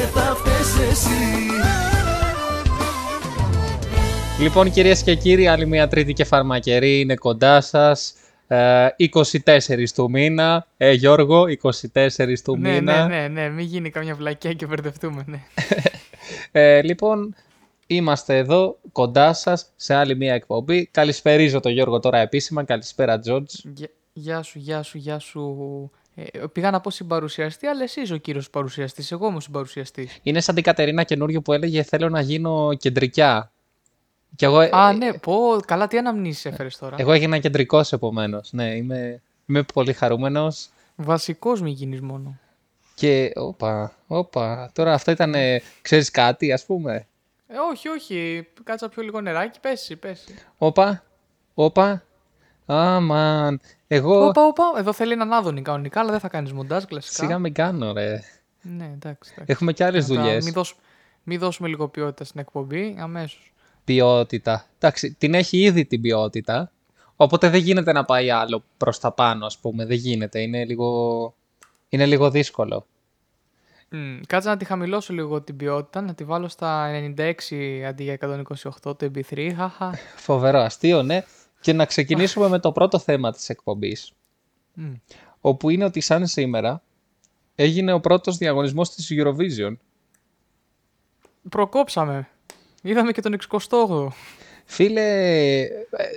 και θα φταίς εσύ Λοιπόν, κυρίες και κύριοι, άλλη μια τρίτη και φαρμακερή είναι κοντά σας. Ε, 24 του μήνα. Ε, Γιώργο, 24 του ναι, μήνα. Ναι, ναι, ναι, μην γίνει καμιά βλακιά και μπερδευτούμε, ναι. ε, λοιπόν, είμαστε εδώ κοντά σας σε άλλη μια εκπομπή. Καλησπερίζω τον Γιώργο τώρα επίσημα. Καλησπέρα, Τζόρτζ. Γεια σου, γεια σου, γεια σου. Ε, πήγα να πω συμπαρουσιαστή, αλλά εσύ είσαι ο κύριος παρουσιαστής. Εγώ είμαι ο συμπαρουσιαστής. Είναι σαν την Κατερίνα καινούριο που έλεγε Θέλω να γίνω κεντρικιά. Και εγώ... Α, ναι, πω, καλά, τι αναμνήσεις έφερες τώρα. Εγώ έγινα κεντρικός επομένως. Ναι, είμαι, είμαι πολύ χαρούμενος. Βασικός μη γίνεις μόνο. Και, όπα, όπα, τώρα αυτό ήταν, ξέρεις κάτι, ας πούμε; Ε, όχι, όχι, κάτσα πιο λίγο νεράκι, πέσει, πέσει. Όπα, όπα, αμαν, εγώ... Όπα, όπα, εδώ θέλει έναν άδωνη κανονικά, αλλά δεν θα κάνεις μοντάζ, κλασικά. Σιγά μην κάνω, ρε. Ναι, εντάξει, εντάξει. Έχουμε και άλλες δουλειές. Μην, δώσ... μην δώσουμε λίγο ποιότητα στην εκπομπή, αμέσως ποιότητα. Εντάξει, την έχει ήδη την ποιότητα, οπότε δεν γίνεται να πάει άλλο προς τα πάνω, ας πούμε. Δεν γίνεται, είναι λίγο, είναι λίγο δύσκολο. Mm, κάτσε να τη χαμηλώσω λίγο την ποιότητα, να τη βάλω στα 96 αντί για 128 το MP3. Φοβερό, αστείο, ναι. Και να ξεκινήσουμε με το πρώτο θέμα της εκπομπής. Mm. Όπου είναι ότι σαν σήμερα έγινε ο πρώτος διαγωνισμός της Eurovision. Προκόψαμε. Είδαμε και τον 68ο. Φίλε, ε,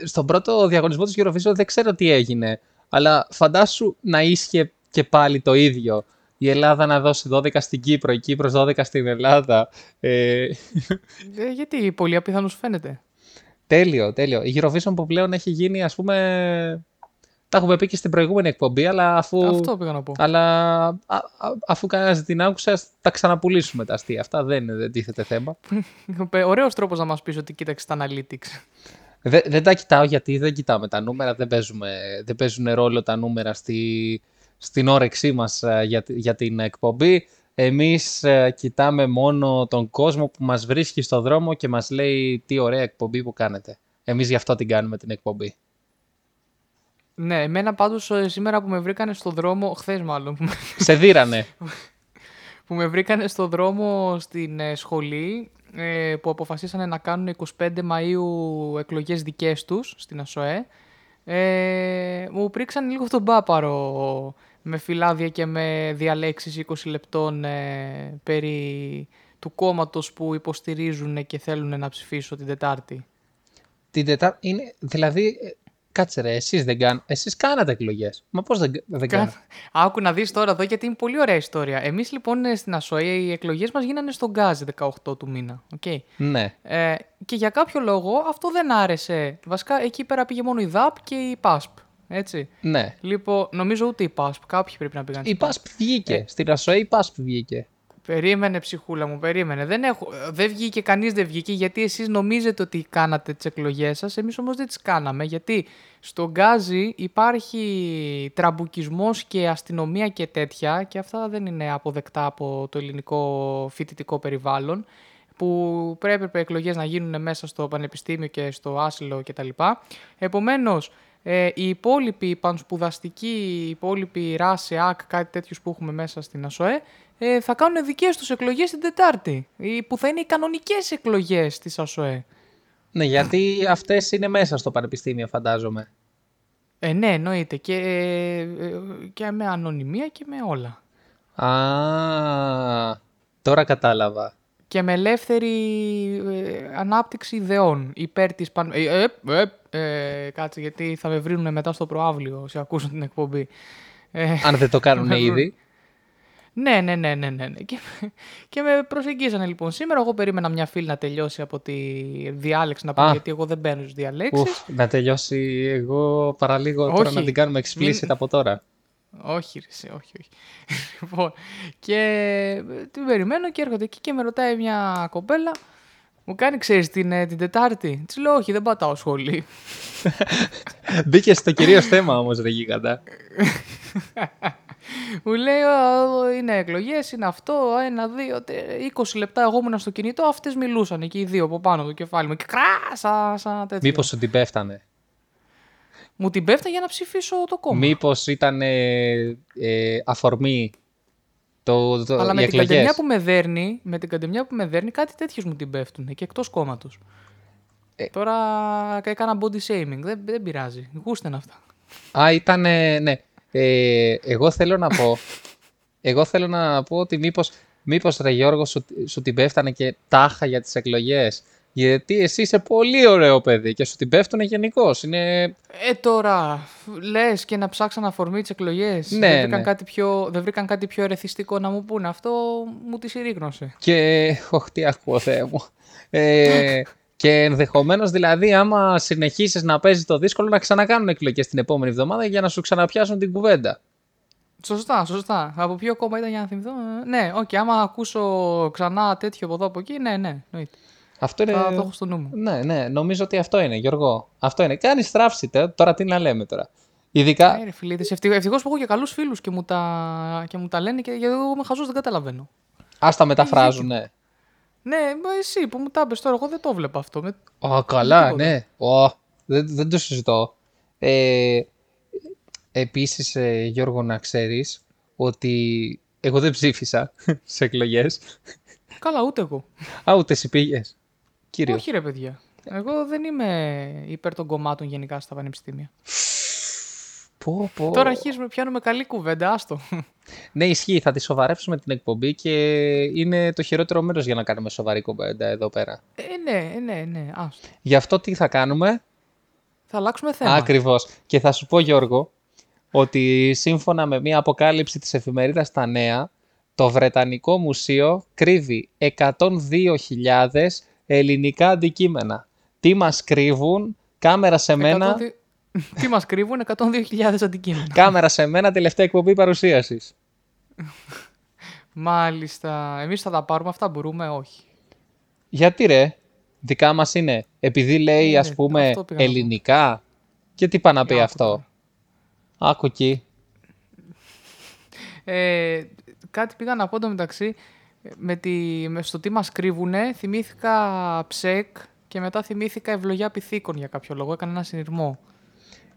στον πρώτο διαγωνισμό της Eurovision δεν ξέρω τι έγινε, αλλά φαντάσου να ίσχυε και πάλι το ίδιο. Η Ελλάδα να δώσει 12 στην Κύπρο, η Κύπρος 12 στην Ελλάδα. Ε... Ε, γιατί, πολύ απίθανος φαίνεται. Τέλειο, τέλειο. Η Eurovision που πλέον έχει γίνει, ας πούμε, τα έχουμε πει και στην προηγούμενη εκπομπή, αλλά αφού. Αυτό πήγα να πω. Αλλά α, α, αφού κανένας την άκουσε, τα ξαναπουλήσουμε τα αστεία. Αυτά δεν, δεν τίθεται θέμα. Ωραίος τρόπος να μας πεις ότι κοίταξες τα analytics. Δεν, δεν τα κοιτάω γιατί δεν κοιτάμε τα νούμερα, δεν, παίζουμε, δεν παίζουν ρόλο τα νούμερα στη, στην όρεξή μας ε, για, για την εκπομπή. Εμείς ε, κοιτάμε μόνο τον κόσμο που μας βρίσκει στο δρόμο και μας λέει τι ωραία εκπομπή που κάνετε. Εμείς γι' αυτό την κάνουμε την εκπομπή. Ναι, εμένα πάντως ε, σήμερα που με βρήκανε στο δρόμο, χθες μάλλον. Σε δίρανε. που με βρήκανε στο δρόμο στην ε, σχολή ε, που αποφασίσανε να κάνουν 25 Μαΐου εκλογές δικές τους στην ΑΣΟΕ. Ε, μου πρίξαν λίγο τον πάπαρο με φυλάδια και με διαλέξεις 20 λεπτών περί του κόμματος που υποστηρίζουν και θέλουν να ψηφίσω την Τετάρτη. Την Τετάρτη είναι, δηλαδή Κάτσε ρε, εσείς δεν κάνετε. Εσείς κάνατε εκλογές. Μα πώς δεν, δεν κάνετε. Άκου να δεις τώρα εδώ γιατί είναι πολύ ωραία ιστορία. Εμείς λοιπόν ε, στην ΑΣΟΕ οι εκλογές μας γίνανε στον Γκάζ 18 του μήνα. Okay. Ναι. Ε, και για κάποιο λόγο αυτό δεν άρεσε. Βασικά εκεί πέρα πήγε μόνο η ΔΑΠ και η ΠΑΣΠ. Έτσι. Ναι. Λοιπόν, νομίζω ούτε η ΠΑΣΠ. Κάποιοι πρέπει να πήγαν Η ΠΑΣΠ βγήκε. Ε. Στην ΑΣΟΕ η ΠΑΣΠ βγήκε. Περίμενε, ψυχούλα μου, περίμενε. Δεν, έχω, δεν βγήκε, κανείς δεν βγήκε, γιατί εσείς νομίζετε ότι κάνατε τις εκλογές σας. Εμείς όμως δεν τις κάναμε. Γιατί στον Γκάζι υπάρχει τραμπουκισμός και αστυνομία και τέτοια, και αυτά δεν είναι αποδεκτά από το ελληνικό φοιτητικό περιβάλλον. Που πρέπει οι εκλογές να γίνουν μέσα στο πανεπιστήμιο και στο άσυλο κτλ. Επομένως, ε, οι υπόλοιποι πανσπουδαστικοί, οι υπόλοιποι ΡΑΣ, ΑΚ, κάτι τέτοιους που έχουμε μέσα στην ΑΣΟΕ, ε, θα κάνουν δικές τους εκλογές την Τετάρτη. Που θα είναι οι κανονικές εκλογές της ΑΣΟΕ. Ναι, γιατί αυτές είναι μέσα στο πανεπιστήμιο, φαντάζομαι. Ε, ναι, εννοείται. Και, ε, και με ανωνυμία και με όλα. Α, τώρα κατάλαβα. Και με ελεύθερη ε, ανάπτυξη ιδεών υπέρ της παν... Ε, ε, ε, κάτσε, γιατί θα με βρίνουν μετά στο προάβλιο όσοι ακούσουν την εκπομπή. Αν δεν το κάνουν ήδη. Ναι, ναι, ναι, ναι, ναι. Και, και με προσεγγίζανε λοιπόν σήμερα. Εγώ περίμενα μια φίλη να τελειώσει από τη διάλεξη να πω γιατί εγώ δεν μπαίνω στις διαλέξεις. Να τελειώσει εγώ παραλίγο τώρα να την κάνουμε explicit από τώρα. Όχι, ρε, όχι, όχι. Λοιπόν, και την περιμένω και έρχονται εκεί και με ρωτάει μια κοπέλα. Μου κάνει, ξέρεις την, ε, την Τετάρτη. Της λέω, Όχι, δεν πατάω σχολή. Μπήκε στο κυρίως θέμα όμως, ρε γίγαντα. Μου λέει, είναι εκλογές, είναι αυτό, ένα, δύο, 20 λεπτά εγώ ήμουν στο κινητό, αυτές μιλούσαν εκεί οι δύο από πάνω το κεφάλι μου και κράσα, σαν τέτοιο. Μήπως σου την πέφτανε. Μου την πέφτανε για να ψηφίσω το κόμμα. Μήπως ήταν ε, αφορμή Το, το, Αλλά οι με την, εκλογές; καντεμιά που με δέρνει, με την καντεμιά που με δέρνει, κάτι τέτοιο μου την πέφτουν και εκτός κόμματος. Ε. Τώρα έκανα body shaming. Δεν, δεν πειράζει. Γούστεν αυτά. Α, ήταν. Ναι. Ε, εγώ θέλω να πω. εγώ θέλω να πω ότι μήπως, μήπως ρε Γιώργο σου, σου την πέφτανε και τάχα για τις εκλογές; Γιατί εσύ είσαι πολύ ωραίο παιδί και σου την πέφτουνε γενικώς. Είναι... Ε, τώρα, λες και να ψάξαν αφορμή τις εκλογές. Ναι, δεν, βρήκαν ναι. κάτι πιο, δεν βρήκαν κάτι πιο ερεθιστικό να μου πούνε. Αυτό μου τη συρρήγνωσε. Και. Οχ, τι ακούω, Θεέ μου. Ε, και ενδεχομένως δηλαδή, άμα συνεχίσεις να παίζεις το δύσκολο, να ξανακάνουν εκλογές την επόμενη εβδομάδα για να σου ξαναπιάσουν την κουβέντα. Σωστά, σωστά. Από ποιο κόμμα ήταν για να θυμηθώ; Ε, Ναι, οκ, άμα ακούσω ξανά τέτοιο από εδώ από εκεί, ναι, ναι. εννοείται. Αυτό είναι. Θα το έχω στο νου μου. Ναι, ναι, νομίζω ότι αυτό είναι, Γιώργο. Αυτό είναι. Κάνεις στράφση, τε, τώρα τι να λέμε τώρα. Ειδικά. Ε, ρε φίλε, ευτυχώς που έχω και καλούς φίλους και, μου τα... και μου τα λένε και γιατί εγώ είμαι χαζός, δεν καταλαβαίνω. Α τα μεταφράζουν, ναι. Ναι, μα εσύ που μου τα πες τώρα, εγώ δεν το βλέπω αυτό. Με... Ω, καλά, τίποτα. ναι. Ω, δεν, δεν το συζητώ. Ε, επίσης, ε, Γιώργο, να ξέρεις ότι εγώ δεν ψήφισα σε εκλογές. Καλά, ούτε εγώ. Α, ούτε εσύ πήγες. Κύριο. Όχι, ρε παιδιά. Εγώ δεν είμαι υπέρ των κομμάτων γενικά στα πανεπιστήμια. Πω, πω. Τώρα αρχίζουμε, πιάνουμε καλή κουβέντα, άστο. Ναι, ισχύει. Θα τη σοβαρέψουμε την εκπομπή και είναι το χειρότερο μέρος για να κάνουμε σοβαρή κουβέντα εδώ πέρα. ε, ναι, ε, ναι, ναι, άστο. Γι' αυτό τι θα κάνουμε; Θα αλλάξουμε θέμα. Ακριβώς. Και θα σου πω, Γιώργο, ότι σύμφωνα με μια αποκάλυψη της εφημερίδας Τα Νέα, το Βρετανικό Μουσείο κρύβει 102.000 ελληνικά αντικείμενα. Τι μας κρύβουν, κάμερα σε μένα, 102 Τι μας κρύβουν, 102.000 αντικείμενα. κάμερα σε μένα, τελευταία εκπομπή παρουσίασης. Μάλιστα. Εμείς θα τα πάρουμε αυτά, μπορούμε, όχι. Γιατί ρε, δικά μας είναι, επειδή λέει Ε, ας ναι, πούμε αυτό πήγα να πω. ελληνικά. Και τι πάει να πει Άκου αυτό; τώρα. Άκου εκεί. Ε, κάτι πήγα να πω το μεταξύ. Με τη, με στο τι μας κρύβουνε, θυμήθηκα ψεκ και μετά θυμήθηκα ευλογιά πυθίκων για κάποιο λόγο. Έκανα ένα συνειρμό.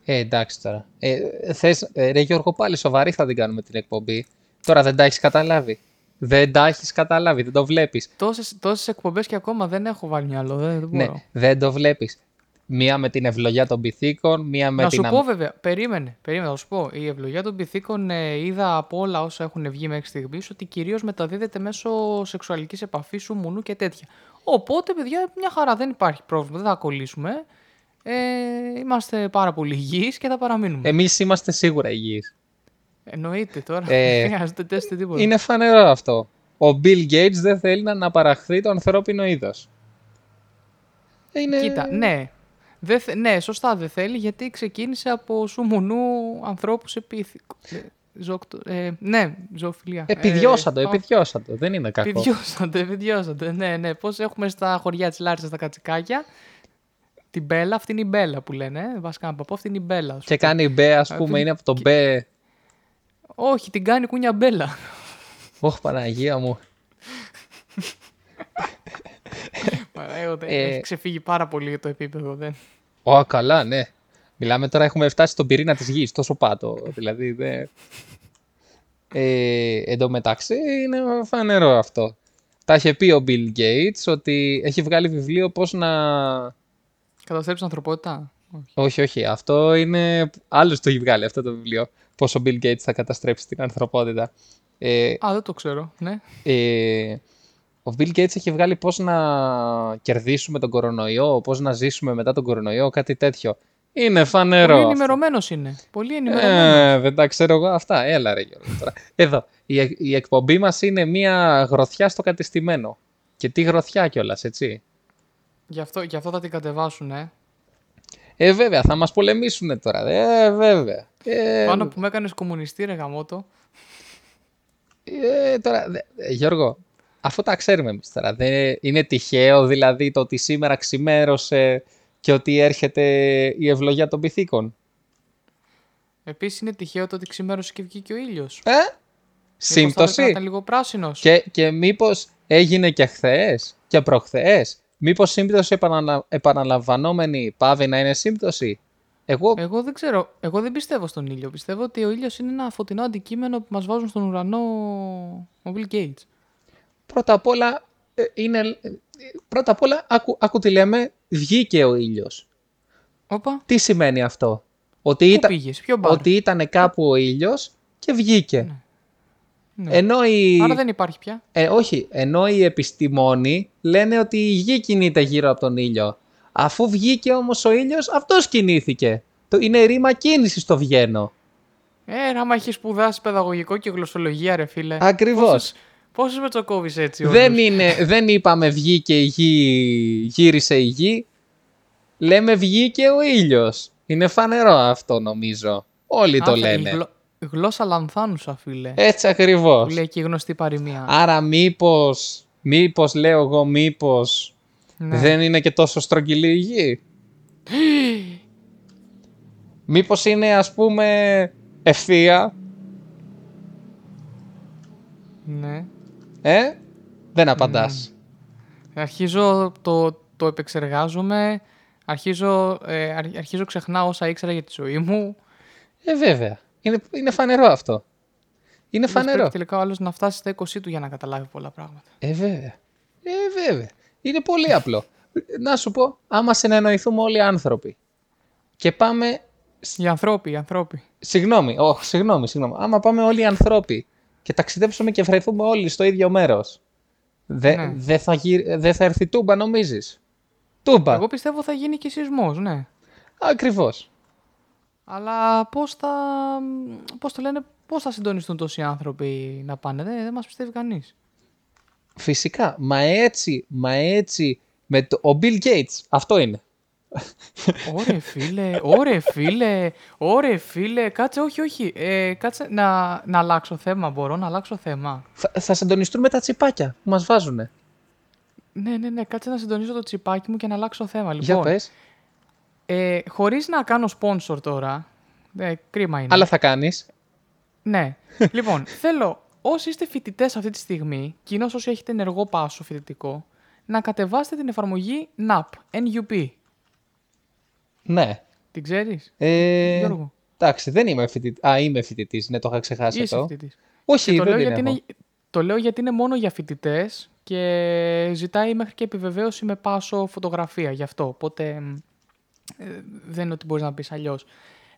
Ε, εντάξει τώρα. Ε, θες, ε, ρε Γιώργο, πάλι σοβαρή θα την κάνουμε την εκπομπή. Τώρα δεν τα έχεις καταλάβει. Δεν τα έχεις καταλάβει, δεν το βλέπεις. Τόσες, τόσες εκπομπές και ακόμα δεν έχω βάλει μυαλό. Δεν, δεν Ναι, μπορώ. δεν το βλέπεις. Μία με την ευλογιά των πυθίκων, μία με να την. σου αμ- πω βέβαια, περίμενε, περίμενε, θα σου πω. Η ευλογιά των πυθίκων ε, είδα από όλα όσα έχουν βγει μέχρι στιγμής ότι κυρίως μεταδίδεται μέσω σεξουαλικής επαφής, σου μουνού και τέτοια. Οπότε, παιδιά, μια χαρά δεν υπάρχει πρόβλημα, δεν θα κολλήσουμε. Ε, είμαστε πάρα πολύ υγιείς και θα παραμείνουμε. Εμείς είμαστε σίγουρα υγιείς. Εννοείται τώρα. Ε, δεν χρειάζεται τεστ τίποτα. Είναι φανερό αυτό. Ο Bill Gates δεν θέλει να αναπαραχθεί το ανθρώπινο είδος. Είναι... Κοίτα, ναι. Δεν θε- ναι, σωστά δεν θέλει γιατί ξεκίνησε από σου μουνού ανθρώπους επίθηκο. Ε, ζώκτο- ε, ναι, ζωοφιλία. Επιδιώσαν Ε, το, α, επιδιώσαν το. Δεν είναι κακό. Επιδιώσαντε, επιδιώσαντε. Ναι, ναι. Πώς έχουμε στα χωριά της Λάρισας τα κατσικάκια; Την Μπέλα, αυτή είναι η Μπέλα που λένε. Ε. Βασικά να πω, αυτή είναι η Μπέλα. ας Και πούμε. κάνει μπέ, ας πούμε, Αυτή- είναι από το μπέ. Όχι, την κάνει κούνια Μπέλα. Ωχ, Παναγία μου. Παράγονται. Ε. Έχει ξεφύγει πάρα πολύ το επίπεδο. Δεν. Ω, καλά, ναι. Μιλάμε τώρα, έχουμε φτάσει στον πυρήνα της γης, τόσο πάτο. Δηλαδή, δεν... Ε, εν τω μεταξύ, είναι φανερό αυτό. Τα είχε πει ο Bill Gates ότι έχει βγάλει βιβλίο πώς να... Καταστρέψει την ανθρωπότητα; Όχι. Όχι, όχι, αυτό είναι... Άλλος το έχει βγάλει αυτό το βιβλίο. Πώς ο Bill Gates θα καταστρέψει την ανθρωπότητα. Ε, Α, δεν το ξέρω. Ναι. ε, ο Bill Gates έχει βγάλει πώς να κερδίσουμε τον κορονοϊό, πώς να ζήσουμε μετά τον κορονοϊό, κάτι τέτοιο. Είναι φανερό. Πολύ αυτό. ενημερωμένος είναι. Πολύ ενημερωμένος. Ε, δεν τα ξέρω εγώ αυτά. Έλα ρε Γιώργο τώρα. Εδώ, η, εκ- η εκπομπή μας είναι μια γροθιά στο κατεστημένο. Και τι γροθιά κιόλας, έτσι. Γι, αυτό, γι' αυτό θα την κατεβάσουν, ε. Ε, βέβαια, θα μας πολεμήσουν τώρα. Ε, βέβαια. Ε, Πάνω που με έκανες κομμουνιστή, ρε γαμότο. ε, τώρα, δε- ε, Γιώργο, αυτό τα ξέρουμε εμείς τώρα. Δεν είναι τυχαίο δηλαδή το ότι σήμερα ξημέρωσε και ότι έρχεται η ευλογία των πυθίκων. Επίσης είναι τυχαίο το ότι ξημέρωσε και βγήκε ο ήλιος. Ε, σύμπτωση. ήταν λίγο πράσινος. Και, και μήπως έγινε και χθες και προχθές. Μήπως σύμπτωση επαναλα... επαναλαμβανόμενη πάβει να είναι σύμπτωση. Εγώ Εγώ δεν ξέρω. Εγώ δεν πιστεύω στον ήλιο. Πιστεύω ότι ο ήλιος είναι ένα φωτεινό αντικείμενο που μας βάζουν στον ουρανό ο Bill Gates. Πρώτα απ' όλα, ε, είναι, ε, πρώτα απ' όλα άκου, άκου τι λέμε, βγήκε ο ήλιος. Όπα. Τι σημαίνει αυτό; Ότι, Πού ήταν, πήγες, ποιο μπαρ; ότι ήταν κάπου ο ήλιος και βγήκε. Ναι. Ενώ η... Άρα δεν υπάρχει πια. Ε, όχι, ενώ οι επιστημόνοι λένε ότι η γη κινείται γύρω από τον ήλιο. Αφού βγήκε όμως ο ήλιος, αυτός κινήθηκε. Το, είναι ρήμα κίνησης το βγαίνω. Ε, άμα έχεις σπουδάσει παιδαγωγικό και γλωσσολογία, ρε φίλε. Ακριβώς. Πόσους με τσοκόβει έτσι, Δεν, όντως; είναι, δεν είπαμε βγήκε η γη, γύρισε η γη. Λέμε βγήκε ο ήλιος. Είναι φανερό αυτό νομίζω. Όλοι το Α, θα- η λένε. γλω- Γλώσσα λανθάνουσα, φίλε. Έτσι ακριβώς. Που λέει και η γνωστή παροιμία. Άρα μήπως, μήπως λέω εγώ μήπως Ναι. δεν είναι και τόσο στρογγυλή η γη; μήπως είναι ας πούμε ευθεία, ναι. Ε; Δεν απαντάς. Αρχίζω το, το επεξεργάζομαι. Αρχίζω, ε, αρχ- αρχίζω ξεχνάω όσα ήξερα για τη ζωή μου. Ε, βέβαια. Είναι, είναι φανερό αυτό. Είναι Λες, φανερό. Πρέπει τελικά ο άλλος να φτάσει στα 20 του για να καταλάβει πολλά πράγματα. Ε, βέβαια. Ε, βέβαια. Είναι πολύ απλό. Να σου πω, άμα συνεννοηθούμε όλοι οι άνθρωποι και πάμε... Οι ανθρώποι, οι ανθρώποι. Συγγνώμη, όχι, συγγνώμη, συγγνώμη. Άμα πάμε όλοι οι ανθρώποι και ταξιδέψουμε και βρεθούμε όλοι στο ίδιο μέρος, δεν Ναι. δε θα, γυρ- δεν θα έρθει τούμπα, νομίζεις; Τούμπα. Εγώ πιστεύω θα γίνει και σεισμός, ναι. Ακριβώς. Αλλά πώς θα, πώς το λένε, πώς θα συντονιστούν τόσοι άνθρωποι να πάνε. Δεν, δεν μας πιστεύει κανείς. Φυσικά. Μα έτσι, μα έτσι, με το... ο Bill Gates, αυτό είναι. Ωρε φίλε, ωρε φίλε, ωρε φίλε, κάτσε, όχι, όχι, ε, κάτσε να, να αλλάξω θέμα, μπορώ να αλλάξω θέμα. Θα, θα συντονιστούν με τα τσιπάκια που μας βάζουνε. Ναι, ναι, ναι, κάτσε να συντονίσω το τσιπάκι μου και να αλλάξω θέμα. Για Λοιπόν, πες. ε, χωρίς να κάνω sponsor τώρα, ε, κρίμα είναι. Αλλά θα κάνεις. Ναι. λοιπόν, θέλω όσοι είστε φοιτητές αυτή τη στιγμή, κοινώς όσοι έχετε ενεργό πάσο φοιτητικό, να κατεβάσετε την εφαρμογή NUP, NUP. Ναι. Την ξέρεις, Ε, Γιώργο. εντάξει, δεν είμαι φοιτητή. Α, είμαι φοιτητής. Ναι, το είχα ξεχάσει Είσαι αυτό. φοιτητής. Όχι, το, δεν λέω την γιατί έχω. είναι, το λέω γιατί είναι μόνο για φοιτητές και ζητάει μέχρι και επιβεβαίωση με πάσο φωτογραφία γι' αυτό. Οπότε μ, ε, δεν είναι ότι μπορείς να πεις αλλιώς.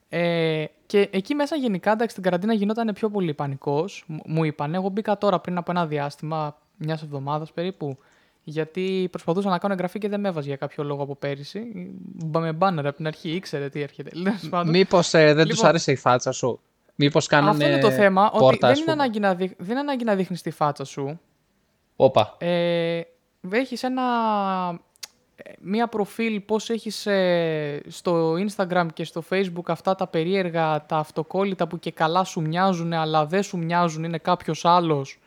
Ε, και εκεί μέσα γενικά, εντάξει, στην καραντίνα γινόταν πιο πολύ πανικός. Μου είπαν. Εγώ μπήκα τώρα πριν από ένα διάστημα, μιας εβδομάδας περίπου, γιατί προσπαθούσα να κάνω εγγραφή και δεν με έβαζε για κάποιο λόγο από πέρυσι. Μπα- Με μπάνερ από την αρχή, ήξερε τι έρχεται. Τέλος πάντων. Μήπως δεν τους Λοιπόν. άρεσε η φάτσα σου; Μήπως κάνουν. Αυτό είναι το θέμα. Ότι πόρτα, δεν ας είναι, πούμε; ανάγκη να δείχ- δεν είναι ανάγκη να δείχνεις τη φάτσα σου. Όπα. Ε, έχεις ένα, ε, μία προφίλ πώς έχεις ε, στο Instagram και στο Facebook αυτά τα περίεργα, τα αυτοκόλλητα που και καλά σου μοιάζουν αλλά δεν σου μοιάζουν, είναι κάποιος άλλος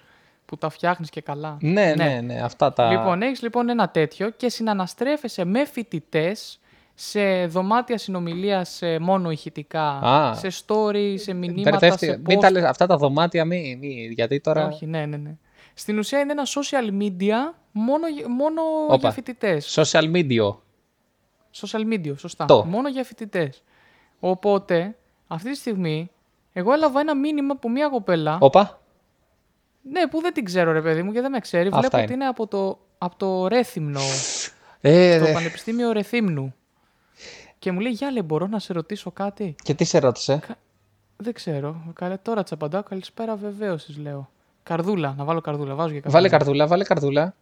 που τα φτιάχνεις και καλά. Ναι, ναι, ναι, αυτά τα. Λοιπόν, έχεις λοιπόν ένα τέτοιο και συναναστρέφεσαι με φοιτητές σε δωμάτια συνομιλίας ε, μόνο ηχητικά, Α. σε story, σε μηνύματα, Μπερδεύτηκα. σε Μην post. τα λες, αυτά τα δωμάτια, μη, μη, γιατί τώρα. Όχι, ναι, ναι, ναι. Στην ουσία είναι ένα social media μόνο, για- μόνο Όπα. για φοιτητές. Social media. Social media, σωστά. Το. Μόνο για φοιτητές. Οπότε, αυτή τη στιγμή, εγώ έλαβα ένα μήνυμα από μία κοπέλα. Όπα. Ναι, που δεν την ξέρω, ρε παιδί μου, και δεν με ξέρει. Αυτά Βλέπω είναι. ότι είναι από το, από το Ρέθυμνο, Ε, το δε. Πανεπιστήμιο Ρεθύμνου. Και μου λέει, Γεια, λέει, μπορώ να σε ρωτήσω κάτι; Και τι σε ρώτησε; Δεν ξέρω. Καλέ, τώρα τη απαντάω. Καλησπέρα, βεβαίω, τη λέω. Καρδούλα, να βάλω καρδούλα. Βάζω για καρδούλα. Βάλε καρδούλα, βάλε καρδούλα.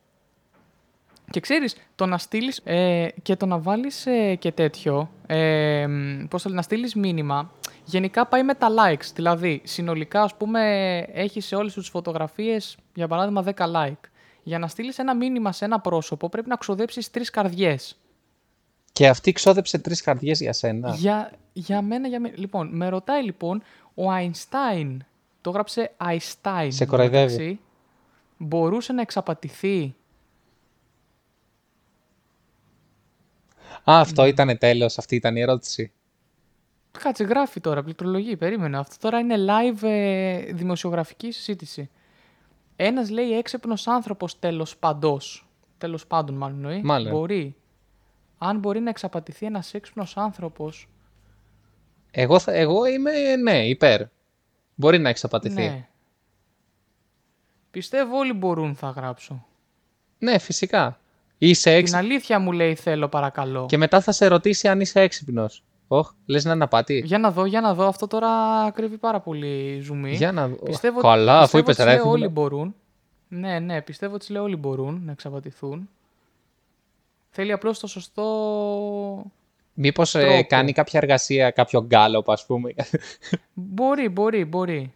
Και ξέρεις, το να στείλεις ε, και το να βάλεις ε, και τέτοιο, ε, μ, πώς το λένε, να στείλεις μήνυμα, γενικά πάει με τα likes. Δηλαδή, συνολικά, ας πούμε, έχεις σε όλες τις φωτογραφίες, για παράδειγμα, 10 like. Για να στείλεις ένα μήνυμα σε ένα πρόσωπο, πρέπει να ξοδέψεις τρεις καρδιές. Και αυτή ξόδεψε τρεις καρδιές για σένα. Για, για μένα, για μένα. Λοιπόν, με ρωτάει λοιπόν, ο Einstein, το έγραψε Einstein. Σε κοροϊδεύει. μεταξύ, μπορούσε να εξαπατηθεί; Α, αυτό ήταν τέλος, αυτή ήταν η ερώτηση. Κάτσε, γράφει τώρα, πληκτρολογεί, περίμενε. Αυτό τώρα είναι live ε, δημοσιογραφική συζήτηση. Ένας λέει έξυπνος άνθρωπος τέλος παντός. Τέλος πάντων μάλλον εννοεί. Μάλλον. Μπορεί. Αν μπορεί να εξαπατηθεί ένας έξυπνος άνθρωπος, Εγώ, θα, εγώ είμαι, ναι, υπέρ. Μπορεί να έχει απατηθεί. Ναι. Ναι. Πιστεύω όλοι μπορούν θα γράψω. ναι, φυσικά. Είσαι Την έξυπνο. αλήθεια μου λέει θέλω παρακαλώ. Και μετά θα σε ρωτήσει αν είσαι έξυπνος. Όχ, λες να είναι απάτη. Για να δω, για να δω. Αυτό τώρα κρύβει πάρα πολύ ζουμί. Για να δω. Πιστεύω, Καλά, αφού πιστεύω είπε ότι λέω ρέθιμο. όλοι μπορούν. Ναι, ναι, πιστεύω ότι λέω όλοι μπορούν να εξαπατηθούν. Θέλει απλώς το σωστό... Μήπως τρόπο. κάνει κάποια εργασία, κάποιο γκάλοπ, ας πούμε. Μπορεί, μπορεί, μπορεί.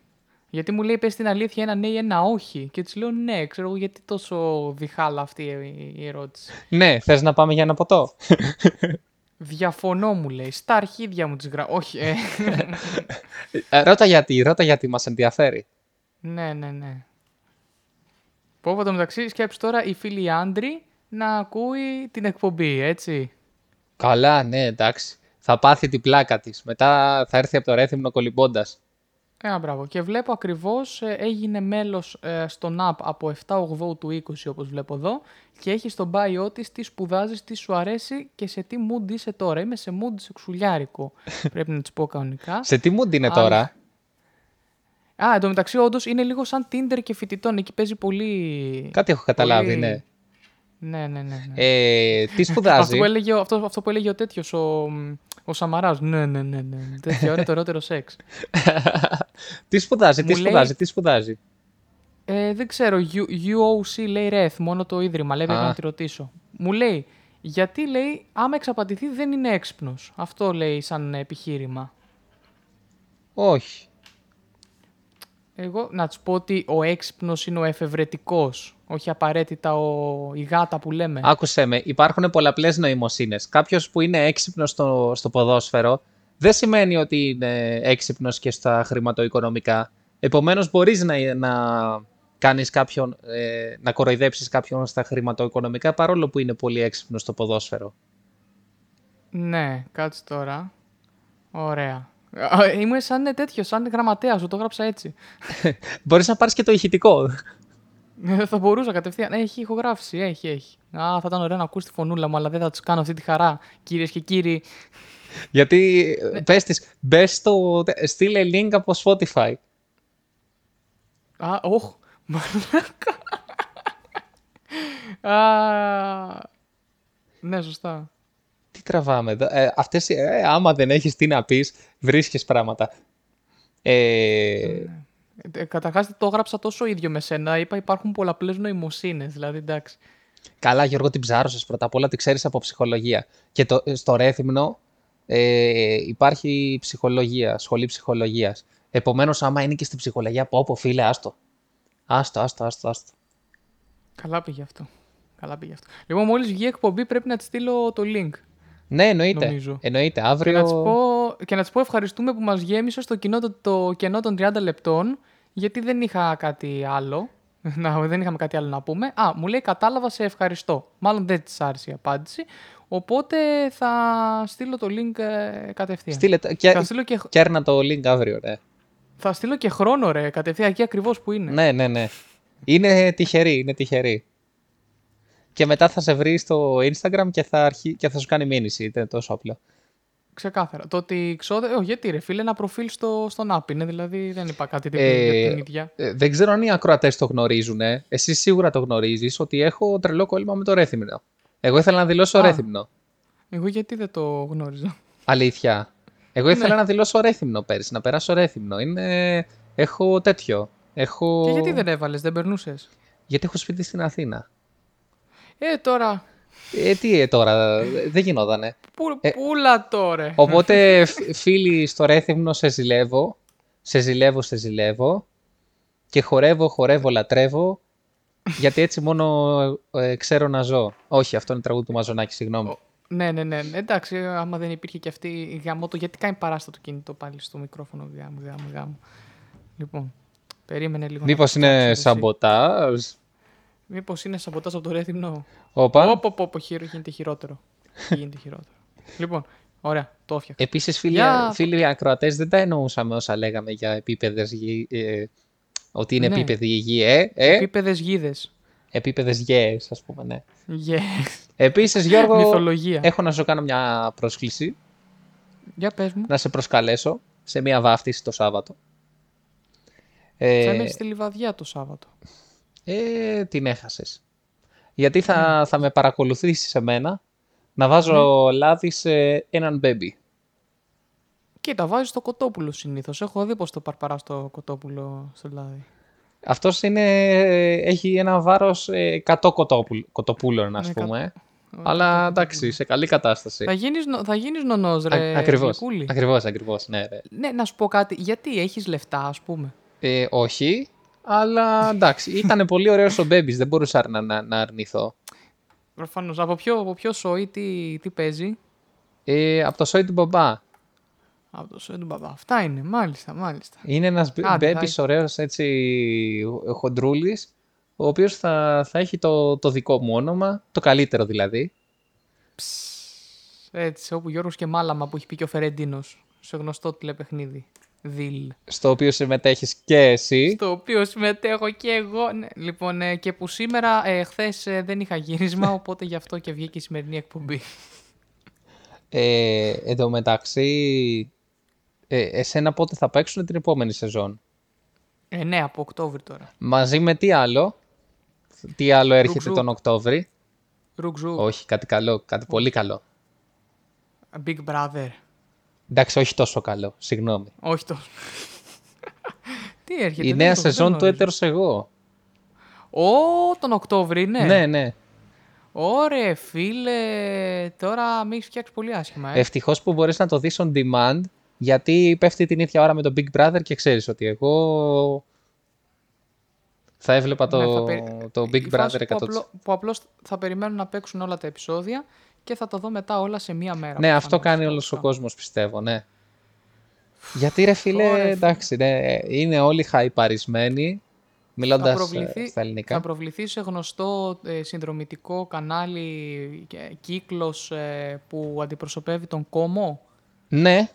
Γιατί μου λέει πες την αλήθεια ένα ναι ή ένα όχι. Και της λέω ναι, ξέρω εγώ γιατί τόσο διχάλα αυτή η- η ερώτηση. ναι, θες να πάμε για ένα ποτό; Διαφωνώ μου λέει. Στα αρχίδια μου της γρα... Όχι, ε. Ε, ρώτα γιατί, ρώτα γιατί μας ενδιαφέρει. ναι, ναι, ναι. Πω πω το μεταξύ σκέψου τώρα η φίλη Άντρη να ακούει την εκπομπή, έτσι. Καλά, ναι, εντάξει. Θα πάθει την πλάκα της. Μετά θα έρθει από το ρέθυμνο κολυμπώντας. Ε, μπράβο. Και βλέπω ακριβώς ε, έγινε μέλος ε, στον app από 7-8 του 20 όπως βλέπω εδώ και έχει στο bio της τι σπουδάζεις, τι σου αρέσει και σε τι mood είσαι τώρα. Είμαι σε mood σεξουλιάρικο, πρέπει να της πω κανονικά. Σε τι μούντι είναι Άλλο. τώρα; Α, εντωμεταξύ όντως είναι λίγο σαν Tinder και φοιτητών. Εκεί παίζει πολύ... Κάτι έχω καταλάβει, πολύ- ναι. Ναι, ναι, ναι. ναι. Ε, τι αυτό, σπουδάζει; που έλεγε, ο- αυτό, αυτό που έλεγε ο τέτοιος, ο, ο Σαμαράς. Ναι, ναι, ναι, ναι. Τέτοιο ωραίο το ωραιότερο σεξ. τι σπουδάζει, τι Μου λέει- σπουδάζει, τι σπουδάζει; Ε, δεν ξέρω, U- UOC λέει REF, μόνο το ίδρυμα, λέει πρέπει Α. να τη ρωτήσω. Μου λέει, γιατί λέει, άμα εξαπατηθεί δεν είναι έξυπνος. Αυτό λέει σαν επιχείρημα. Όχι. Εγώ να τους πω ότι ο έξυπνος είναι ο εφευρετικός, όχι απαραίτητα ο, η γάτα που λέμε. Άκουσε με, υπάρχουν πολλαπλές νοημοσύνες. Κάποιος που είναι έξυπνος στο, στο ποδόσφαιρο δεν σημαίνει ότι είναι έξυπνος και στα χρηματοοικονομικά. Επομένως, μπορείς να, να κάνεις κάποιον, ε, να κοροϊδέψεις κάποιον στα χρηματοοικονομικά παρόλο που είναι πολύ έξυπνος στο ποδόσφαιρο. Ναι, κάτσε τώρα. Ωραία. Α, Είμαι σαν τέτοιος, σαν γραμματέας, σου το έγραψα έτσι. Μπορείς να πάρεις και το ηχητικό. Ε, θα μπορούσα κατευθείαν. Έχει ηχογράφηση, έχει, έχει. Α, θα ήταν ωραίο να ακούσει τη φωνούλα μου, αλλά δεν θα τους κάνω αυτή τη χαρά. Κυρίες και κύριοι, Γιατί Ναι. ε, πες της, μπες στο, στείλε link από Spotify. Α, όχ, μαλάκα. Α, ναι, σωστά. Τι τραβάμε εδώ; Ε, αυτές, ε, άμα δεν έχεις τι να πεις, βρίσκεις πράγματα. Ε, Ε, Καταρχάς το έγραψα τόσο ίδιο με σένα. Είπα υπάρχουν πολλαπλές νοημοσύνες. Δηλαδή, εντάξει. Καλά, Γιώργο, την ψάρωσες πρώτα απ' όλα, τη ξέρεις από ψυχολογία. Και το, στο Ρέθυμνο ε, υπάρχει ψυχολογία, σχολή ψυχολογίας. Επομένως, άμα είναι και στην ψυχολογία, πω πω φίλε, άστο. Άστο, άστο, άστο, άστο. Καλά πήγε αυτό. Καλά πήγε αυτό. Λοιπόν, μόλις βγει η εκπομπή, πρέπει να της στείλω το link. Ναι, εννοείται. Νομίζω. Εννοείται. Και Αύριο... να, της πω, και να της πω ευχαριστούμε που μας γέμισε στο κοινό το, το κενό των 30 λεπτών, γιατί δεν είχα κάτι άλλο. Να, δεν είχαμε κάτι άλλο να πούμε. Α, μου λέει κατάλαβα, σε ευχαριστώ. Μάλλον δεν της άρεσε η απάντηση. Οπότε θα στείλω το link ε, κατευθείαν. Στείλε, το- και, Θα στείλω και, κέρνα το link αύριο, ναι. θα στείλω και χρόνο, ρε, κατευθείαν εκεί ακριβώς που είναι. Ναι, ναι, ναι. Είναι τυχερή, είναι τυχερή. Και μετά θα σε βρει στο Instagram και θα, αρχί... και θα σου κάνει μήνυση. Είναι τόσο απλό. Ξεκάθαρα. Το ότι ξόδε... Όχι, γιατί ρε φίλε, ένα προφίλ στο, στον app είναι, δηλαδή δεν είπα κάτι τέτοιο Ε, για την ίδια. Ε, δεν ξέρω αν οι ακροατές το γνωρίζουν. Ε. Εσύ σίγουρα το γνωρίζεις ότι έχω τρελό κόλλημα με το ρέθυμνο. Εγώ ήθελα να δηλώσω Α. ρέθυμνο. Εγώ γιατί δεν το γνώριζα. Αλήθεια. Εγώ ήθελα Ναι. να δηλώσω ρέθυμνο πέρυσι, να περάσω ρέθυμνο. Είναι... Έχω τέτοιο. Έχω... Και γιατί δεν έβαλες, δεν περνούσες; Γιατί έχω σπίτι στην Αθήνα. Ε, τώρα, Ε, τι ε, τώρα, δεν γινότανε. Πού, Ε, πούλα τώρα. Οπότε, φ- φίλοι, στο Ρέθυμνο σε ζηλεύω. Σε ζηλεύω, σε ζηλεύω. Και χορεύω, χορεύω, λατρεύω. Γιατί έτσι μόνο ε, ξέρω να ζω. Όχι, αυτό είναι τραγούδι του Μαζονάκη, συγγνώμη. Ναι, ναι, ναι. Εντάξει, άμα δεν υπήρχε και αυτή η γαμότο, γιατί κάνει παράστατο κινητό πάλι στο μικρόφωνο γάμου, γάμου, γάμου. Λοιπόν, περίμενε λίγο. Μήπως είναι σαμποτάζ; Μήπως είναι σαμποτάζ από το ρέθυμνο. Όπα. Όπο, όπο, όπο, χείρο, γίνεται χειρότερο. γίνεται χειρότερο. Λοιπόν, ωραία, το έφτιαξα. Επίσης, φίλοι, Για- φίλοι ακροατές, δεν τα εννοούσαμε όσα λέγαμε για επίπεδες γη. Ε, ότι είναι Ναι. επίπεδη γη, ε. ε Επίπεδες γίδες. επίπεδες γέες, ας πούμε, ναι. Yes. Επίσης, Γιώργο, Μυθολογία. έχω να σου κάνω μια πρόσκληση. Για πες μου. να σε προσκαλέσω σε μια βάφτιση το Σάββατο. Ε, Θα είμαι στη Λιβαδιά το Σάββατο. Ε, την έχασες. Γιατί θα, θα με παρακολουθήσεις εμένα να βάζω λάδι σε έναν μπέμπι. Κοίτα, βάζεις το κοτόπουλο συνήθως. Έχω δει πώ το παρπαρά το κοτόπουλο στο λάδι. Αυτός είναι, έχει ένα βάρος ε, 100 κοτόπουλ, κοτοπούλων, ας Ναι, πούμε. Αλλά εντάξει, σε καλή κατάσταση. Θα γίνεις, νο- θα γίνεις νονός, ρε Α, ακριβώς, γλυκούλη. ακριβώς, ακριβώς, ναι, ρε. Ναι, να σου πω κάτι. Γιατί έχεις λεφτά, ας πούμε; Ε, όχι, αλλά εντάξει, ήταν πολύ ωραίος ο Μπέμπης, δεν μπορούσα να, να, να αρνηθώ. Προφανώς. Από ποιο, από ποιο σόι τι, τι παίζει; Ε, από το σόι του μπαμπά. Από το σόι του μπαμπά. Αυτά είναι. Μάλιστα, μάλιστα. Είναι ένας μπε- Άντε, Μπέμπης ωραίος έτσι χοντρούλης, ο οποίος θα, θα έχει το, το δικό μου όνομα, το καλύτερο δηλαδή. Έτσι, όπου Γιώργος και Μάλαμα που έχει πει και ο Φερεντίνος. Σε γνωστό τηλεπαιχνίδι. Διλ. Στο οποίο συμμετέχεις και εσύ. Στο οποίο συμμετέχω και εγώ. Ναι. Λοιπόν, ε, και που σήμερα, ε, χθες δεν είχα γύρισμα, οπότε γι' αυτό και βγήκε η σημερινή εκπομπή. Ε, εν τω μεταξύ, ε, εσένα πότε θα παίξουν την επόμενη σεζόν; Ε, ναι, από Οκτώβρη τώρα. Μαζί με τι άλλο; Τι άλλο έρχεται Ρουκζού. τον Οκτώβρη; Ρουκζού. Όχι, κάτι καλό, κάτι πολύ καλό. Big Brother. Εντάξει, όχι τόσο καλό, συγγνώμη. Όχι τόσο. Τι έρχεται. Η δεν νέα το- δεν σεζόν του γνωρίζω. έτερος εγώ. Ω, τον Οκτώβρη, ναι. Ναι, ναι. Ωραία, φίλε. Τώρα με έχεις φτιάξει πολύ άσχημα. Ε. Ευτυχώς που μπορείς να το δεις on demand, γιατί πέφτει την ίδια ώρα με το Big Brother και ξέρεις ότι εγώ θα έβλεπα το, Ναι, θα περι- το Η Big φάση Brother 100%. Που, απλό, που απλώς θα περιμένουν να παίξουν όλα τα επεισόδια και θα τα δω μετά όλα σε μία μέρα. Ναι, αυτό προφανώς. κάνει όλος ο κόσμος, πιστεύω, ναι. Γιατί ρε φίλε, Ωραία, φίλε. εντάξει, ναι, είναι όλοι χαϊπαρισμένοι, θα μιλώντας ε, προβληθεί, στα ελληνικά. θα προβληθεί σε γνωστό ε, συνδρομητικό κανάλι και κύκλος ε, που αντιπροσωπεύει τον Κόμο; Ναι,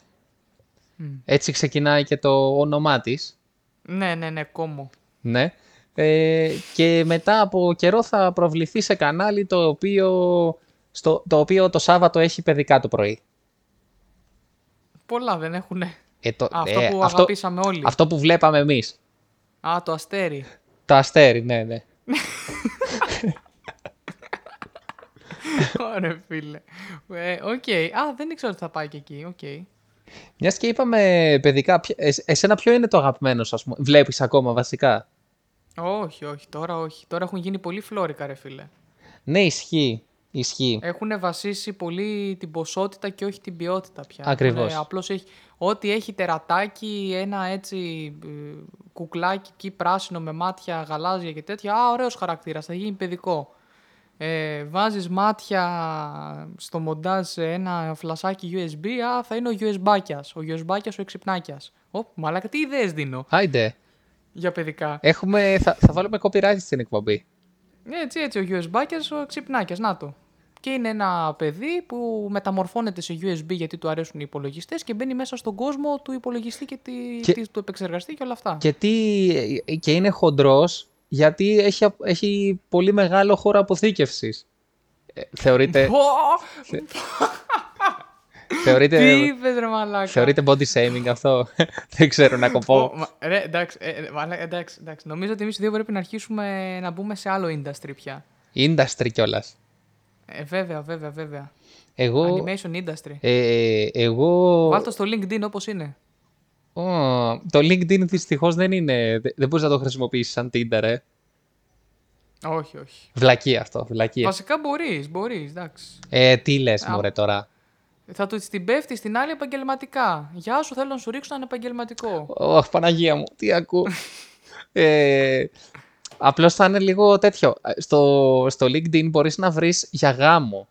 Μμ. έτσι ξεκινάει και το όνομά της. Ναι, ναι, ναι, Κόμο. Ναι. Ε, και μετά από καιρό θα προβληθεί σε κανάλι το οποίο, στο, το οποίο το Σάββατο έχει παιδικά το πρωί. Πολλά δεν έχουν. Ε, το, Αυτό ε, που αυτό, αγαπήσαμε όλοι. αυτό που βλέπαμε εμείς. Α, το αστέρι. Το αστέρι, ναι, ναι. Ωραία, φίλε. Ε, Οκ. Α, δεν ήξερα ότι θα πάει και εκεί. Οκ. Μιας και είπαμε παιδικά, ποια- εσ- εσένα ποιο είναι το αγαπημένο σου, ας πούμε. Βλέπεις ακόμα βασικά; Όχι, όχι. Τώρα όχι. Τώρα έχουν γίνει πολύ φλόρικα, ρε φίλε. Ναι, ισχύει. Ισχύει. Έχουν βασίσει πολύ την ποσότητα και όχι την ποιότητα πια. Ακριβώς. Έχουν, απλώς έχει, ό,τι έχει τερατάκι, ένα έτσι ε, κουκλάκι εκεί πράσινο με μάτια γαλάζια και τέτοια. Α, ωραίος χαρακτήρας, θα γίνει παιδικό. Ε, βάζεις μάτια στο μοντάζ σε ένα φλασάκι USB, α, θα είναι ο USB-άκιας. Ο USB-άκιας ο εξυπνάκιας. Ω, μαλάκα, τι ιδέες δίνω Άιντε. για παιδικά. Έχουμε, θα, θα βάλουμε copyright στην εκπομπή. Έτσι, έτσι, ο USB-άκιας, ο ξυπνάκιας, να το. Και είναι ένα παιδί που μεταμορφώνεται σε USB γιατί του αρέσουν οι υπολογιστές και μπαίνει μέσα στον κόσμο του υπολογιστή και, τη, Και- της- του επεξεργαστή και όλα αυτά. Και, τι, και είναι χοντρός γιατί έχει, έχει πολύ μεγάλο χώρο αποθήκευσης. Ε, θεωρείται, Πω! Θεωρείται, Τι είπες ρε μαλάκα. θεωρείται body shaming αυτό; Δεν ξέρω να Πω, κοπώ. μα- ρε, εντάξει, ε, ε, μαλάκα, εντάξει, εντάξει. Νομίζω ότι εμείς οι δύο πρέπει να αρχίσουμε να μπούμε σε άλλο industry πια. Industry κιόλας. Ε, βέβαια, βέβαια, βέβαια. Εγώ, Animation industry. ε, εγώ Βάλτε στο LinkedIn όπως είναι. Ω, το LinkedIn δυστυχώς δεν είναι, δεν, δεν μπορείς να το χρησιμοποιήσεις σαν Tinder, ε. Όχι, όχι. Βλακία αυτό, βλακία. Βασικά μπορείς, μπορείς, εντάξει. Ε, τι λες Α. μωρέ τώρα; Θα του την πέφτει στην άλλη επαγγελματικά. Γεια σου, θέλω να σου ρίξω έναν επαγγελματικό. Ωχ, Παναγία μου, τι ακούω. ε, απλώς θα είναι λίγο τέτοιο. Στο, στο LinkedIn μπορείς να βρεις για γάμο.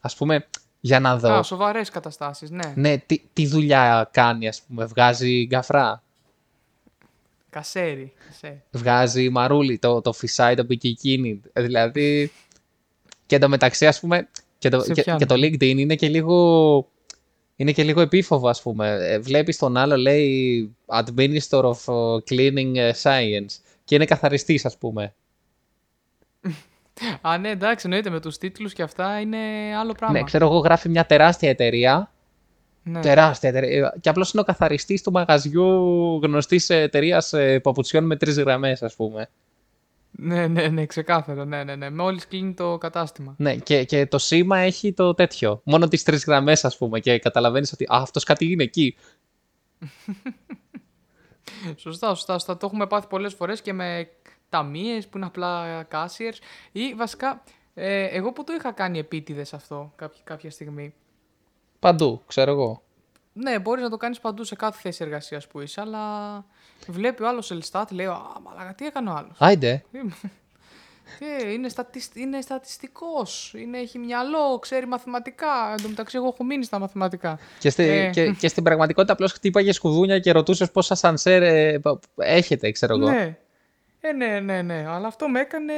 Ας πούμε, για να δω. Α, σοβαρές καταστάσεις, ναι. Ναι, τι, τι δουλειά κάνει, ας πούμε. Βγάζει γκαφρά. Κασέρι. κασέρι. Βγάζει μαρούλι, το, το φυσάει το μπικικίνι. Ε, Δηλαδή, και εντωμεταξύ, ας πούμε, και το, Σε και, πιάνω. και το LinkedIn είναι και λίγο... Είναι και λίγο επίφοβο, ας πούμε. Ε, Βλέπεις τον άλλο, λέει, Administrator of uh, Cleaning uh, Science. Και είναι καθαριστής, ας πούμε. Α, ναι, εντάξει, εννοείται με τους τίτλους και αυτά είναι άλλο πράγμα. Ναι, ξέρω εγώ, γράφει μια τεράστια εταιρεία Ναι. Τεράστια εταιρεία. Και απλώς είναι ο καθαριστής του μαγαζιού γνωστής εταιρείας παπουτσιών με τρεις γραμμές, ας πούμε. Ναι, ναι, ναι, ξεκάθαρο. Ναι, ναι, ναι. Μόλι κλείνει το κατάστημα. Ναι, και, και το σήμα έχει το τέτοιο. Μόνο τις τρεις γραμμές, ας πούμε. Και καταλαβαίνεις ότι αυτός κάτι είναι εκεί. Σωστά, σωστά, σωστά. Το έχουμε πάθει πολλές φορές και με ταμείες που είναι απλά cashiers. Ή βασικά, ε, εγώ που το είχα κάνει επίτηδες αυτό κάποια, κάποια στιγμή. Παντού, ξέρω εγώ. Ναι, μπορείς να το κάνεις παντού σε κάθε θέση εργασίας που είσαι, αλλά βλέπει ο άλλος Ελστάτ, λέει Α, μαλάκα, τι έκανε ο άλλος. Άιντε. Τι, είναι, στατισ... είναι στατιστικός, είναι, έχει μυαλό, ξέρει μαθηματικά. Εν τω μεταξύ εγώ έχω μείνει στα μαθηματικά. Και, στη, Ε. και, και στην πραγματικότητα απλώς χτύπαγες σκουδούνια και ρωτούσες πόσα σανσέρ ε, π- έχετε, ξέρω εγώ. Ναι. Ε, ναι, ναι, ναι. Αλλά αυτό με έκανε,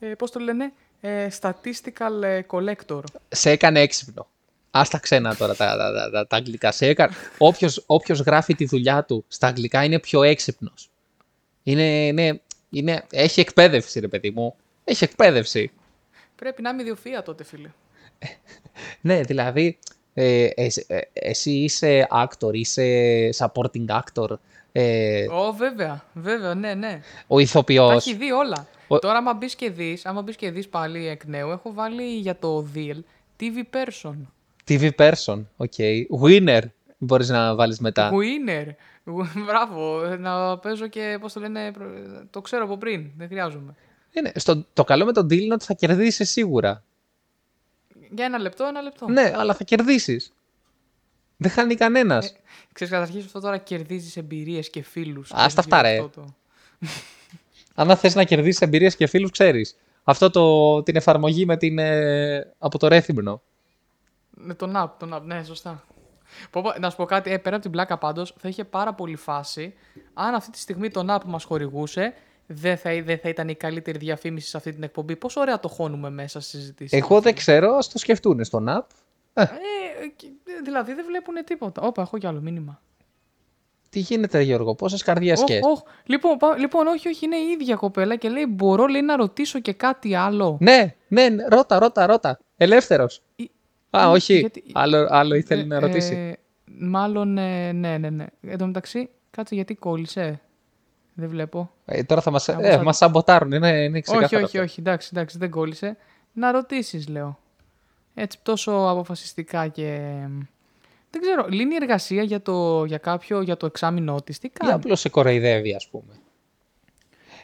ε, πώς το λένε, ε, statistical ε, collector. Σε έκανε έξυπνο. Α τα ξένα τώρα τα, τα, τα, τα, τα αγγλικά. Σε έκανε... όποιος, όποιος γράφει τη δουλειά του στα αγγλικά είναι πιο έξυπνος. Είναι, είναι, είναι, έχει εκπαίδευση, ρε παιδί μου. Έχει εκπαίδευση. Πρέπει να είμαι ιδιοφυΐα τότε, φίλε. Ναι, δηλαδή, ε, εσύ- ε, εσύ είσαι actor, είσαι supporting actor, ε, Ω, βέβαια, βέβαια, ναι, ναι. ο Τα ηθοποιός. έχει δει όλα. Ο- Τώρα, άμα μπεις και δεις, άμα μπεις και δεις πάλι εκ νέου, έχω βάλει για το deal TV person. TV person, ok. Winner μπορείς να βάλεις μετά. Winner. Μπράβο. Να παίζω και, πώς το λένε, προ- το ξέρω από πριν. Δεν χρειάζομαι. Είναι, στο, το καλό με τον deal είναι ότι θα κερδίσεις σίγουρα. Για ένα λεπτό, ένα λεπτό. Ναι, αλλά θα κερδίσεις. Δεν χάνει κανένας. Ε, Ξέρεις, καταρχήν αυτό τώρα κερδίζεις εμπειρίες και φίλους. Ας τα Ξέρεις, αυτά, γι' ρε. αυτό το- Αν θες να κερδίσεις εμπειρίες και φίλους, ξέρεις. Αυτό το, την εφαρμογή με την, ε, από το Ρέθυμνο. Με τον app, τον app, ναι, σωστά. Πω, πω, να σου πω κάτι, ε, πέρα από την πλάκα πάντως, θα είχε πάρα πολύ φάση αν αυτή τη στιγμή τον app που μας χορηγούσε δεν θα, δεν θα ήταν η καλύτερη διαφήμιση σε αυτή την εκπομπή. Πόσο ωραία το χώνουμε μέσα στις συζητήσεις. Εγώ δεν ξέρω, ας το σκεφτούν στον app. Ε, και- δηλαδή δεν βλέπουν τίποτα. Όπα, έχω κι άλλο μήνυμα. Τι γίνεται, Γιώργο, πόσες καρδιές Οχ, σκες. οχ. Λοιπόν, πα- λοιπόν, όχι, όχι, είναι η ίδια κοπέλα και λέει: Μπορώ λέει, να ρωτήσω και κάτι άλλο. Ναι, ναι, ναι, ρώτα, ρώτα, ρώτα. Ελεύθερος. Ή- Α, ή- όχι. γιατί- Άλλο, άλλο ήθελε Ε, να ρωτήσει. ε, μάλλον, ε, ναι, ναι, ναι. Εν τω μεταξύ, κάτσε γιατί κόλλησε; Δεν βλέπω. Ε, τώρα θα μας, από ε, σαν- μας σαμποτάρουν, είναι, είναι όχι, ξεκάθαρο όχι, αυτό. όχι. Εντάξει, εντάξει, δεν κόλλησε. Να ρωτήσεις, λέω. Έτσι, τόσο αποφασιστικά και... Δεν ξέρω, λύνει εργασία για, το, για κάποιο, για το εξάμεινό της. Τι Ή κάνει; απλώς σε κοροϊδεύει, ας πούμε.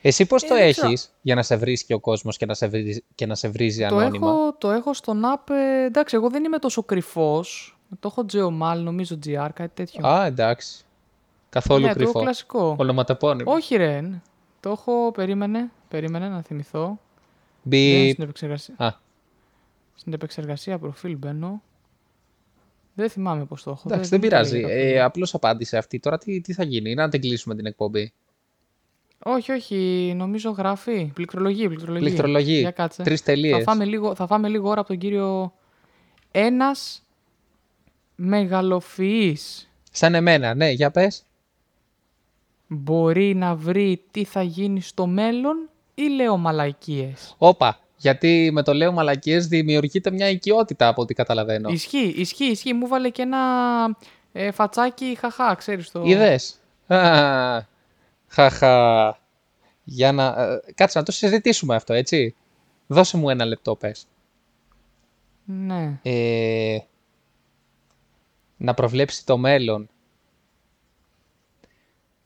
Εσύ πώς Ε, το δεν ξέρω. έχεις για να σε βρίσκει ο κόσμος και να σε, βρίζει- και να σε βρίζει το, ανώνυμα; έχω, το έχω στον app. ε, εντάξει, εγώ δεν είμαι τόσο κρυφός. Το έχω Geomal, νομίζω GR, κάτι τέτοιο. Α, εντάξει. Καθόλου ναι, το κρυφό. έχω κλασικό. Ονοματεπώνυμο. Όχι, ρε. Το έχω. Περίμενε, περίμενε να θυμηθώ. Δεν Μπιπ. στην επεξεργασία. Α, Στην επεξεργασία προφίλ μπαίνω. Δεν θυμάμαι πώς το έχω. εντάξει, δεν μου το πειράζει. λέει καθόλου. Ε, απλώς απάντησε αυτή. Τώρα τι, τι θα γίνει, να την κλείσουμε την εκπομπή. Όχι, όχι, νομίζω γράφει. Πληκτρολογεί, πληκτρολογεί. Πληκτρολογεί. Για κάτσε. Τρεις Θα τελείες. φάμε, λίγο, θα φάμε λίγο ώρα από τον κύριο. Ένας μεγαλοφυής Σαν εμένα, ναι, για πες. μπορεί να βρει τι θα γίνει στο μέλλον ή λέω μαλαϊκίες. Όπα, γιατί με το λέω μαλακίες δημιουργείται μια οικειότητα από ό,τι καταλαβαίνω. Ισχύει, ισχύει, ισχύει. Μου βάλε και ένα ε, φατσάκι χαχά, ξέρεις το. Είδες. Α, Χαχα. Για να... ε, Κάτσε να το συζητήσουμε αυτό, έτσι. Δώσε μου ένα λεπτό, πες. Ναι. Ε, να προβλέψει το μέλλον.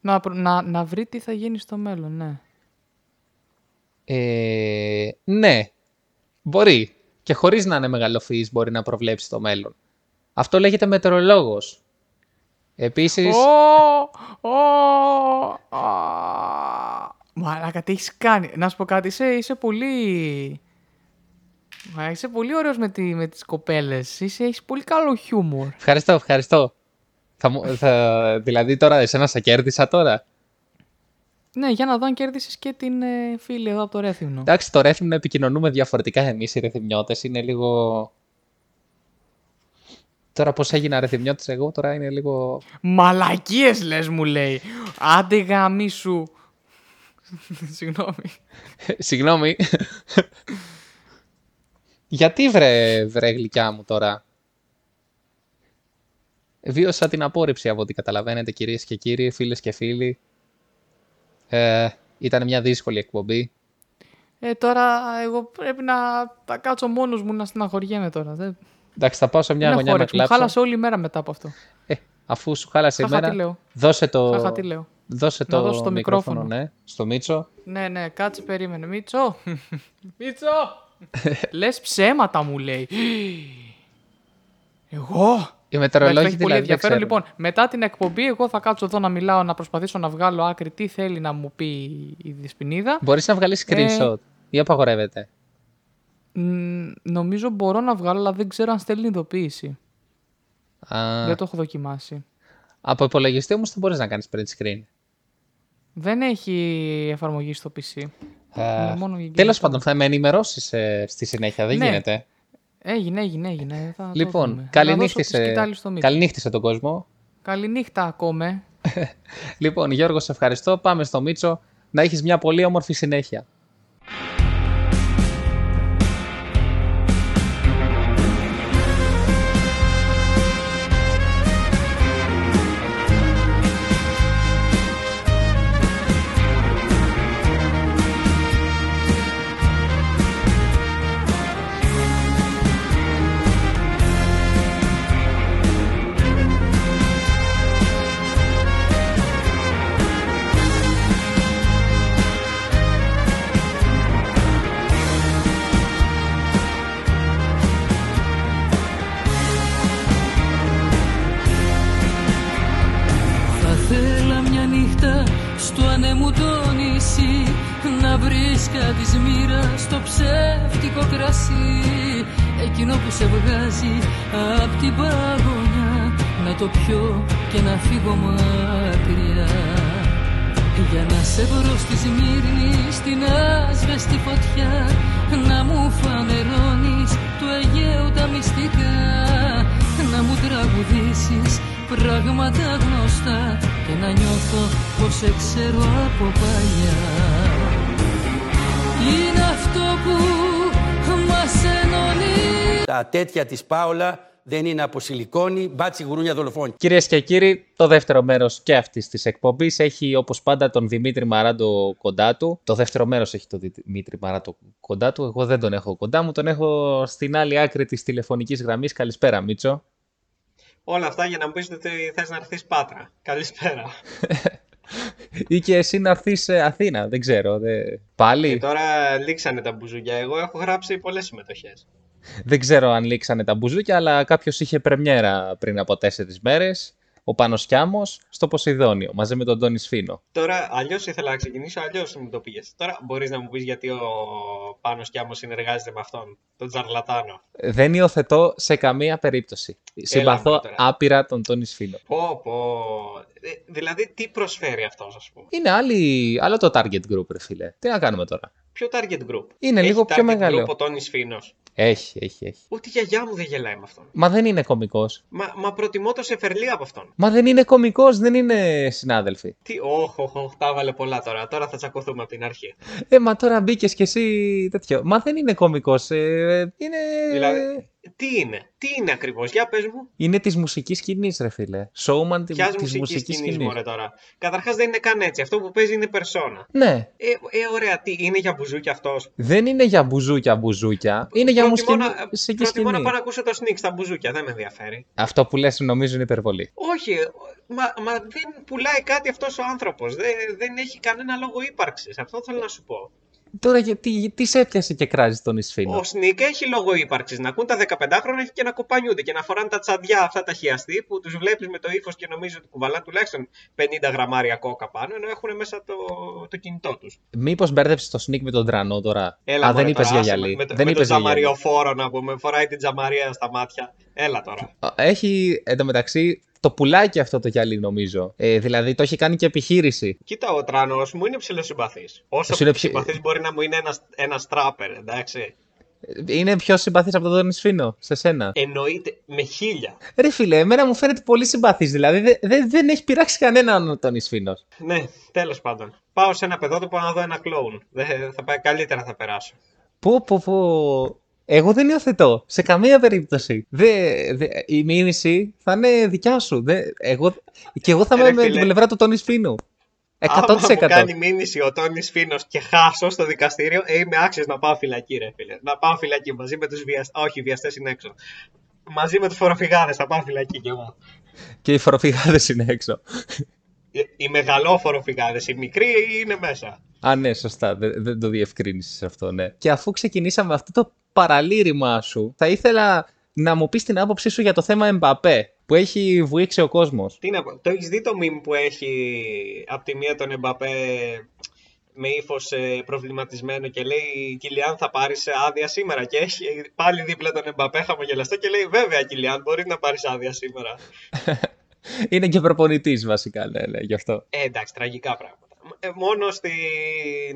Να, προ- να, να βρει τι θα γίνει στο μέλλον, ναι. Ε, ναι, μπορεί. Και χωρίς να είναι μεγαλοφυής μπορεί να προβλέψει το μέλλον. Αυτό λέγεται μετεωρολόγος. Επίσης, Ω, ω, α. Μαλάκα, τι έχεις κάνει. Να σου πω κάτι, είσαι, είσαι πολύ... Μα είσαι πολύ ωραίος με, τη, με τις κοπέλες. Είσαι, έχεις πολύ καλό χιούμορ. ευχαριστώ, ευχαριστώ. Θα, μου- θα, δηλαδή τώρα εσένα σε κέρδισα τώρα. Ναι, για να δω αν κέρδισες και την ε, φίλη εδώ από το Ρέθυμνο. Εντάξει, το ρέθιμ να επικοινωνούμε διαφορετικά εμείς οι ρεθυμιώτες. Είναι λίγο... Τώρα πώς έγινα ρεθυμιώτης εγώ, τώρα είναι λίγο... Μαλακίες λες μου λέει. Άντε γάμι σου. Συγγνώμη. Συγγνώμη. Γιατί βρε, βρε γλυκιά μου τώρα; Βίωσα την απόρριψη από ό,τι καταλαβαίνετε κυρίες και κύριοι, φίλες και φίλοι. Ε, ήταν μια δύσκολη εκπομπή. Ε, τώρα εγώ πρέπει να τα κάτσω μόνος μου να στεναχωριέμαι τώρα. Δεν, Εντάξει, θα πάω σε μια δεν γωνιά έχω να όρεξη. Μου κλάψω. χάλασε όλη η μέρα μετά από αυτό. Ε, αφού σου χάλασε η Χαχα, μέρα, τι λέω. δώσε το, Χαχα, τι λέω. δώσε Να το, δώσω το μικρόφωνο, μικρόφωνο. ναι, στο Μίτσο. Ναι, ναι, κάτσε, περίμενε. Μίτσο! Μίτσο! Λες ψέματα μου λέει. Εγώ! Οι Εντάξει, μετεωρολόγοι έχει πολύ δηλαδή δεν ενδιαφέρον. ξέρουν. Λοιπόν, μετά την εκπομπή, εγώ θα κάτσω εδώ να μιλάω, να προσπαθήσω να βγάλω άκρη τι θέλει να μου πει η Δυσποινίδα. Μπορείς να βγάλεις Ε, screenshot ή απαγορεύεται. Μ, νομίζω μπορώ να βγάλω, αλλά δεν ξέρω αν στέλνει ειδοποίηση. Α, Δεν το έχω δοκιμάσει. Από υπολογιστή όμως δεν μπορείς να κάνεις print screen. Δεν έχει εφαρμογή στο PC. Ε, Είναι μόνο για τέλος κινητό. πάντων, θα με ενημερώσεις ε, στη συνέχεια, δεν Ναι. γίνεται. Έγινε, έγινε, έγινε. Θα το Λοιπόν, δούμε. Να καληνύχτη δώσω τη σκητάλη στο σε... Μίτσο. καληνύχτη σε τον κόσμο. Καληνύχτα ακόμα. Λοιπόν, Γιώργο, σε ευχαριστώ. Πάμε στο Μίτσο. Να έχεις μια πολύ όμορφη συνέχεια. Τέτοια της Πάολα δεν είναι από σιλικόνη, μπάτσι γουρούνια δολοφόνη. Κυρίες και κύριοι, το δεύτερο μέρος και αυτής της εκπομπής έχει όπως πάντα τον Δημήτρη Μαράντο κοντά του. Το δεύτερο μέρος έχει τον Δημήτρη Μαράντο κοντά του. Εγώ δεν τον έχω κοντά μου, τον έχω στην άλλη άκρη της τηλεφωνικής γραμμής. Καλησπέρα Μίτσο. Όλα αυτά για να μου πεις ότι θες να έρθεις Πάτρα. Καλησπέρα. Ή και εσύ να έρθεις σε Αθήνα, δεν ξέρω. Δε... Πάλι. Και τώρα λήξανε τα μπουζούκια. Εγώ έχω γράψει πολλές συμμετοχές. Δεν ξέρω αν λήξανε τα μπουζούκια, αλλά κάποιος είχε πρεμιέρα πριν από τέσσερις μέρες. Ο Πάνος Κιάμος στο Ποσειδόνιο, μαζί με τον Τόνι Σφίνο. Τώρα αλλιώς ήθελα να ξεκινήσω, αλλιώς μου το πήγες. Τώρα μπορείς να μου πεις γιατί ο Πάνος Κιάμος συνεργάζεται με αυτόν, τον Τζαρλατάνο. Δεν υιοθετώ σε καμία περίπτωση. Συμπαθώ μωρέ τώρα. άπειρα τον Τόνι Σφίνο. Πω, πω. Ε, δηλαδή, τι προσφέρει αυτός, ας πούμε; Είναι άλλη, άλλο το target group, ρε φίλε. Τι να κάνουμε τώρα; Ποιο target group; Είναι Έχει λίγο πιο target μεγάλο. Group ο Τόνις Φίνο. Έχει, έχει, έχει. Ούτε η γιαγιά μου δεν γελάει με αυτόν. Μα δεν είναι κωμικός. Μα, μα προτιμώ το Σεφερλί από αυτόν. Μα δεν είναι κωμικός, δεν είναι συνάδελφοι. Τι, όχ, όχ, όχ, τα έβαλε πολλά τώρα. Τώρα θα τσακωθούμε από την αρχή. Ε, μα τώρα μπήκες κι εσύ τέτοιο. Μα δεν είναι κωμικός. Ε, είναι. Δηλαδή, τι είναι, τι είναι ακριβώς, για πες μου. Είναι της μουσικής σκηνής, ρε φίλε. Showman τη Ποια της μουσικής μουσικής σκηνής, σκηνής. μωρέ τώρα. Καταρχάς δεν είναι καν έτσι. Αυτό που παίζει είναι περσόνα. Ναι. Ε, ε, ωραία, τι είναι για μπουζούκι αυτός. Δεν είναι για μπουζούκια μπουζούκια. Είναι για μουσική να, μουσική προτιμώ σκηνή. να πάω να ακούσω το Sneak στα μπουζούκια, δεν με ενδιαφέρει. Αυτό που λες νομίζω είναι υπερβολή. Όχι, μα, μα δεν πουλάει κάτι αυτός ο άνθρωπος. Δεν, δεν έχει κανένα λόγο ύπαρξης. Αυτό θέλω να σου πω. Τώρα γιατί τι σε έπιασε και κράζει τον Ισφίνο. Ο Σνίκ έχει λόγο ύπαρξης. Να ακούν τα 15χρονα και να κοπανιούνται και να φοράνε τα τσαντιά αυτά τα χιαστή που τους βλέπεις με το ύφος και νομίζω ότι κουβαλάνε τουλάχιστον 50 γραμμάρια κόκα πάνω ενώ έχουν μέσα το, το κινητό τους. Μήπως μπέρδεψες το sneak με τον τρανό τώρα; Έλα, Α, μωρέ, δεν είπες τώρα, για άσε με- γυαλί. Με, το- δεν με είπες τον για γυαλί. τζαμαριοφόρο να πούμε, φοράει την τζαμαρία στα μάτια. Έλα τώρα. Α, Έχει εντωμεταξύ το πουλάκι αυτό το γυαλί νομίζω. Ε, δηλαδή το έχει κάνει και επιχείρηση. Κοίτα, ο τρανό μου είναι ψηλοσυμπαθής. Όσο Σου είναι ψη- συμπαθής μπορεί να μου είναι ένας ένας τράπερ, εντάξει. Ε, Είναι πιο συμπαθής από τον Ισφίνο σε σένα. Εννοείται με χίλια. Ρε φίλε, εμένα μου φαίνεται πολύ συμπαθής. Δηλαδή δε- δε- δεν έχει πειράξει κανέναν τον Ισφίνο. Ναι, τέλος πάντων. Πάω σε ένα παιδότοπο να δω ένα κλόουν. Δεν θα πάει καλύτερα, θα περάσω. Πω, πω, πω. Εγώ δεν υιοθετώ. Σε καμία περίπτωση. Δε, δε, η μήνυση θα είναι δικιά σου. Δε, εγώ, και εγώ θα Ρε είμαι με φίλε. την πλευρά του Τόνι Φίνου. 100%. Άμα μου κάνει μήνυση ο Τόνι Φίνο και χάσω στο δικαστήριο, ε, είμαι άξιος να πάω φυλακή, ρε φίλε. Να πάω φυλακή μαζί με τους βιαστέ. Όχι, οι βιαστές είναι έξω. Μαζί με τους φοροφυγάδες θα πάω φυλακή κι εγώ. Και οι φοροφυγάδες είναι έξω. Οι, οι μεγαλόφορο φυγάδε, οι μικροί είναι μέσα. Α, ναι, σωστά. Δεν, δεν το διευκρίνησες αυτό, ναι. Και αφού ξεκινήσαμε αυτό το παραλήρημά σου, θα ήθελα να μου πεις την άποψή σου για το θέμα Εμπαπέ που έχει βουήξει ο κόσμος. Τι να πω, το έχεις δει το meme που έχει από τη μία τον Εμπαπέ με ύφος προβληματισμένο και λέει Κιλιάν θα πάρεις άδεια σήμερα. Και έχει πάλι δίπλα τον Εμπαπέ χαμογελαστό και λέει Βέβαια, Κιλιάν, μπορείς να πάρεις άδεια σήμερα. Είναι και προπονητής βασικά, ναι, ναι, γι' αυτό. Ε, εντάξει, τραγικά πράγματα. Ε, μόνο στην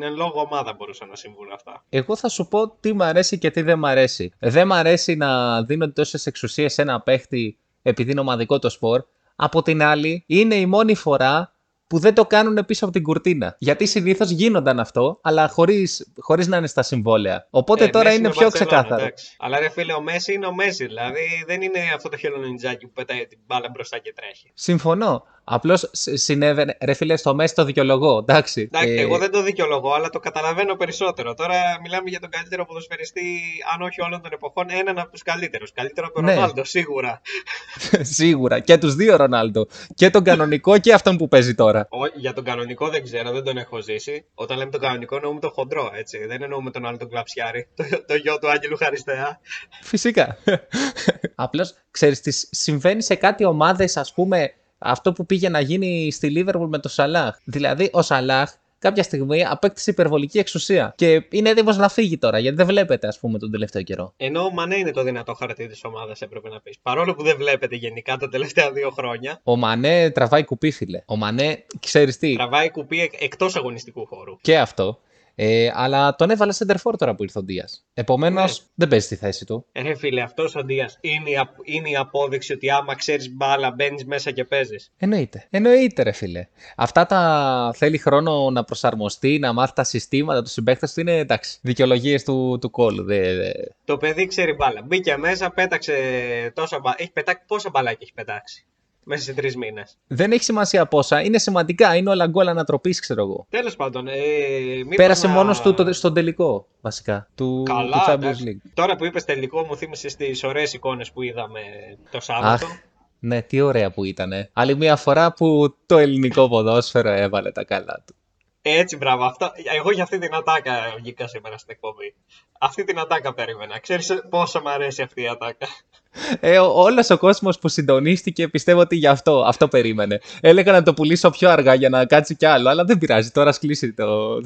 εν λόγω ομάδα μπορούσαν να συμβούν αυτά. Εγώ θα σου πω τι μ' αρέσει και τι δεν μ' αρέσει. Δεν μ' αρέσει να δίνονται τόσες εξουσίες σε ένα παίχτη επειδή είναι ομαδικό το σπορ. Από την άλλη, είναι η μόνη φορά που δεν το κάνουν πίσω από την κουρτίνα. Γιατί συνήθως γίνονταν αυτό, αλλά χωρίς χωρίς να είναι στα συμβόλαια. Οπότε Ε, τώρα Μέση είναι με πιο Μπαρσελόνα, ξεκάθαρο. εντάξει. Αλλά ρε φίλε, ο Μέση είναι ο Μέση. Δηλαδή δεν είναι αυτό το χελονιτζάκι που πετάει την μπάλα μπροστά και τρέχει. Συμφωνώ. Απλώς συνέβαινε. Ρε φίλε, στο μέση το δικαιολογώ. Εντάξει. Εντάξει, Ε, εγώ δεν το δικαιολογώ, αλλά το καταλαβαίνω περισσότερο. Τώρα μιλάμε για τον καλύτερο ποδοσφαιριστή, αν όχι όλων των εποχών, έναν από τους καλύτερους. Καλύτερο από τον Ναι. Ρονάλντο, σίγουρα. Σίγουρα. Και τους δύο Ρονάλντο. Και τον κανονικό και αυτόν που παίζει τώρα. Ο, για τον κανονικό δεν ξέρω, δεν τον έχω ζήσει. Όταν λέμε τον κανονικό, εννοούμε τον χοντρό, έτσι. Δεν εννοούμε τον άλλο τον κλαψιάρη, το, το γιο του Άγγελου Χαριστέα. Φυσικά. Απλώς ξέρεις τις συμβαίνει σε κάτι ομάδες, ας πούμε, αυτό που πήγε να γίνει στη Λίβερπουλ με τον Σαλάχ. Δηλαδή, ο Σαλάχ κάποια στιγμή απέκτησε υπερβολική εξουσία. Και είναι έτοιμος να φύγει τώρα, γιατί δεν βλέπετε, ας πούμε, τον τελευταίο καιρό. Ενώ ο Μανέ είναι το δυνατό χαρτί της ομάδας, έπρεπε να πεις. Παρόλο που δεν βλέπετε γενικά τα τελευταία δύο χρόνια, Ο Μανέ τραβάει κουπί, φίλε. Ο Μανέ, ξέρεις τι, τραβάει κουπί εκτός αγωνιστικού χώρου. και αυτό. Ε, αλλά τον έβαλε σεντερφόρ τώρα που ήρθε ο Ντίας. Επομένως, Ναι. δεν παίζει τη θέση του. Ε, Ρε φίλε, αυτός ο Ντίας είναι, η απ- είναι η απόδειξη ότι άμα ξέρεις μπάλα, μπαίνεις μέσα και παίζεις. Εννοείται. Εννοείται, ρε φίλε. Αυτά τα θέλει χρόνο να προσαρμοστεί, να μάθει τα συστήματα τους συμπαίχτε του. Είναι εντάξει. Δικαιολογίες του, του κόλου. Δε, δε. Το παιδί ξέρει μπάλα. Μπήκε μέσα, πέταξε τόσα μπάλα. Έχει πετάξει, πόσα μπαλάκια έχει πετάξει; Μέσα σε τρεις μήνες. Δεν έχει σημασία πόσα. Είναι σημαντικά. Είναι όλα γκολ ανατροπής, ξέρω εγώ. Τέλος πάντων, ε, μήπως Πέρασε να- μόνος του το, στον τελικό, βασικά. Του, Καλά, του Champions εντάξει. League. Τώρα που είπες τελικό, μου θύμισε τι ωραίες εικόνες που είδαμε το Σάββατο. Αχ, ναι, τι ωραία που ήταν. Άλλη μια φορά που το ελληνικό ποδόσφαιρο έβαλε τα καλά του. Έτσι, μπράβο. Αυτό, εγώ για αυτή την ατάκα βγήκα σήμερα στην εκπομπή. Αυτή την ατάκα περίμενα. Ξέρεις πόσο μου αρέσει αυτή η ατάκα. Ε, Όλος ο κόσμος που συντονίστηκε πιστεύω ότι γι' αυτό, αυτό περίμενε. Έλεγα να το πουλήσω πιο αργά για να κάτσει κι άλλο, αλλά δεν πειράζει. Τώρα ας κλείσει το.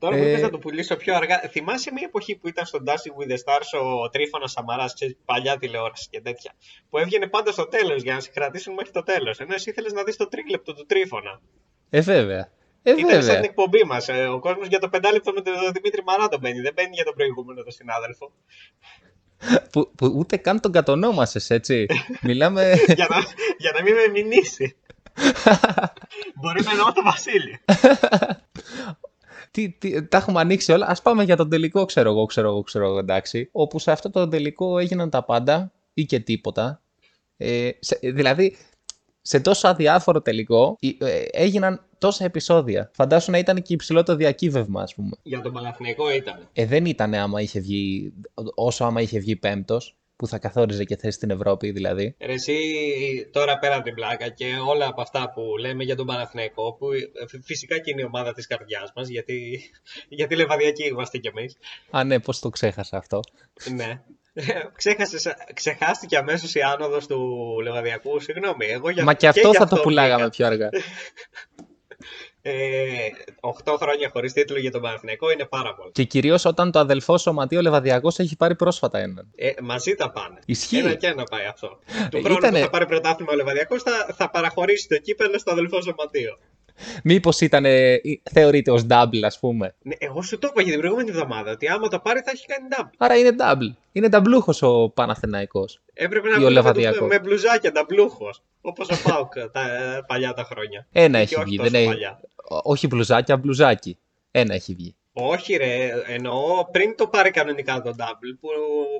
Τώρα που Ε. είπες να το πουλήσω πιο αργά, θυμάσαι μια εποχή που ήταν στο Dancing with the Stars ο Τρίφωνας Σαμαράς, παλιά τηλεόραση και τέτοια. Που έβγαινε πάντα στο τέλος για να σε κρατήσουν μέχρι το τέλος. Ενώ εσύ ήθελε να δεις το τρίλεπτο του Τρίφωνα. Ε, βέβαια. Ε, Ήταν σαν βέβαια. την εκπομπή μας. Ο κόσμος για το πεντάλεπτο με τον Δημήτρη Μαράτο μπαίνει. Δεν μπαίνει για τον προηγούμενο τον συνάδελφο. Που, που ούτε καν τον κατονόμασες, έτσι. Μιλάμε. για, να, για να μην με μηνύσει. Μπορεί να εννοώ το Βασίλη. τι, τι, τα έχουμε ανοίξει όλα. Α πάμε για τον τελικό, ξέρω εγώ, ξέρω εγώ, ξέρω εγώ, εντάξει. Όπου σε αυτό το τελικό έγιναν τα πάντα ή και τίποτα. Ε, σε- δηλαδή, σε τόσο αδιάφορο τελικό ε, ε, έγιναν τόσα επεισόδια. Φαντάσου να ήταν και υψηλό το διακύβευμα, ας πούμε. Για τον Παναθηναϊκό ήταν. Ε, δεν ήταν άμα είχε βγει, όσο άμα είχε βγει πέμπτος, που θα καθόριζε και θέση στην Ευρώπη δηλαδή. Ρε Εσύ τώρα πέρα από την πλάκα και όλα από αυτά που λέμε για τον Παναθηναϊκό, που ε, φυσικά και είναι η ομάδα της καρδιάς μας, γιατί, γιατί λεβαδιακοί είμαστε κι εμείς. Α, ναι, πώς το ξέχασα αυτό. ναι. Ξέχασες, ξεχάστηκε αμέσως η άνοδος του Λεβαδιακού. Συγγνώμη, εγώ για Μα και αυτό για θα το πουλάγαμε βγήκα. πιο αργά. Ε, 8 χρόνια χωρίς τίτλο για τον Παναθηναϊκό είναι πάρα πολλά. και κυρίως όταν το αδελφό σωματείο Λεβαδιακός έχει πάρει πρόσφατα έναν. Ε, μαζί τα πάνε. Ισχύει. Ένα και ένα πάει αυτό. Του Ε, χρόνου ήτανε- που θα πάρει πρωτάθλημα ο Λεβαδιακός θα, θα παραχωρήσει το κύπελο στο αδελφό σωματείο. Μήπως ήταν, ε, θεωρείται ως double ας πούμε. Ναι, εγώ σου το είπα για την προηγούμενη εβδομάδα ότι άμα το πάρει θα έχει κάνει double. Άρα είναι double. Είναι νταμπλούχος ο Παναθηναϊκός. Έπρεπε Ή να ο βγει με, Λεβαδιακός. τους- με μπλουζάκια double Όπως ο Πάουκ τα ε, παλιά τα χρόνια. Ένα Και έχει όχι βγει. τόσο Δεν έχει... παλιά. Ό- Όχι μπλουζάκια, μπλουζάκι. Ένα έχει βγει. Όχι ρε, εννοώ πριν το πάρει κανονικά το double που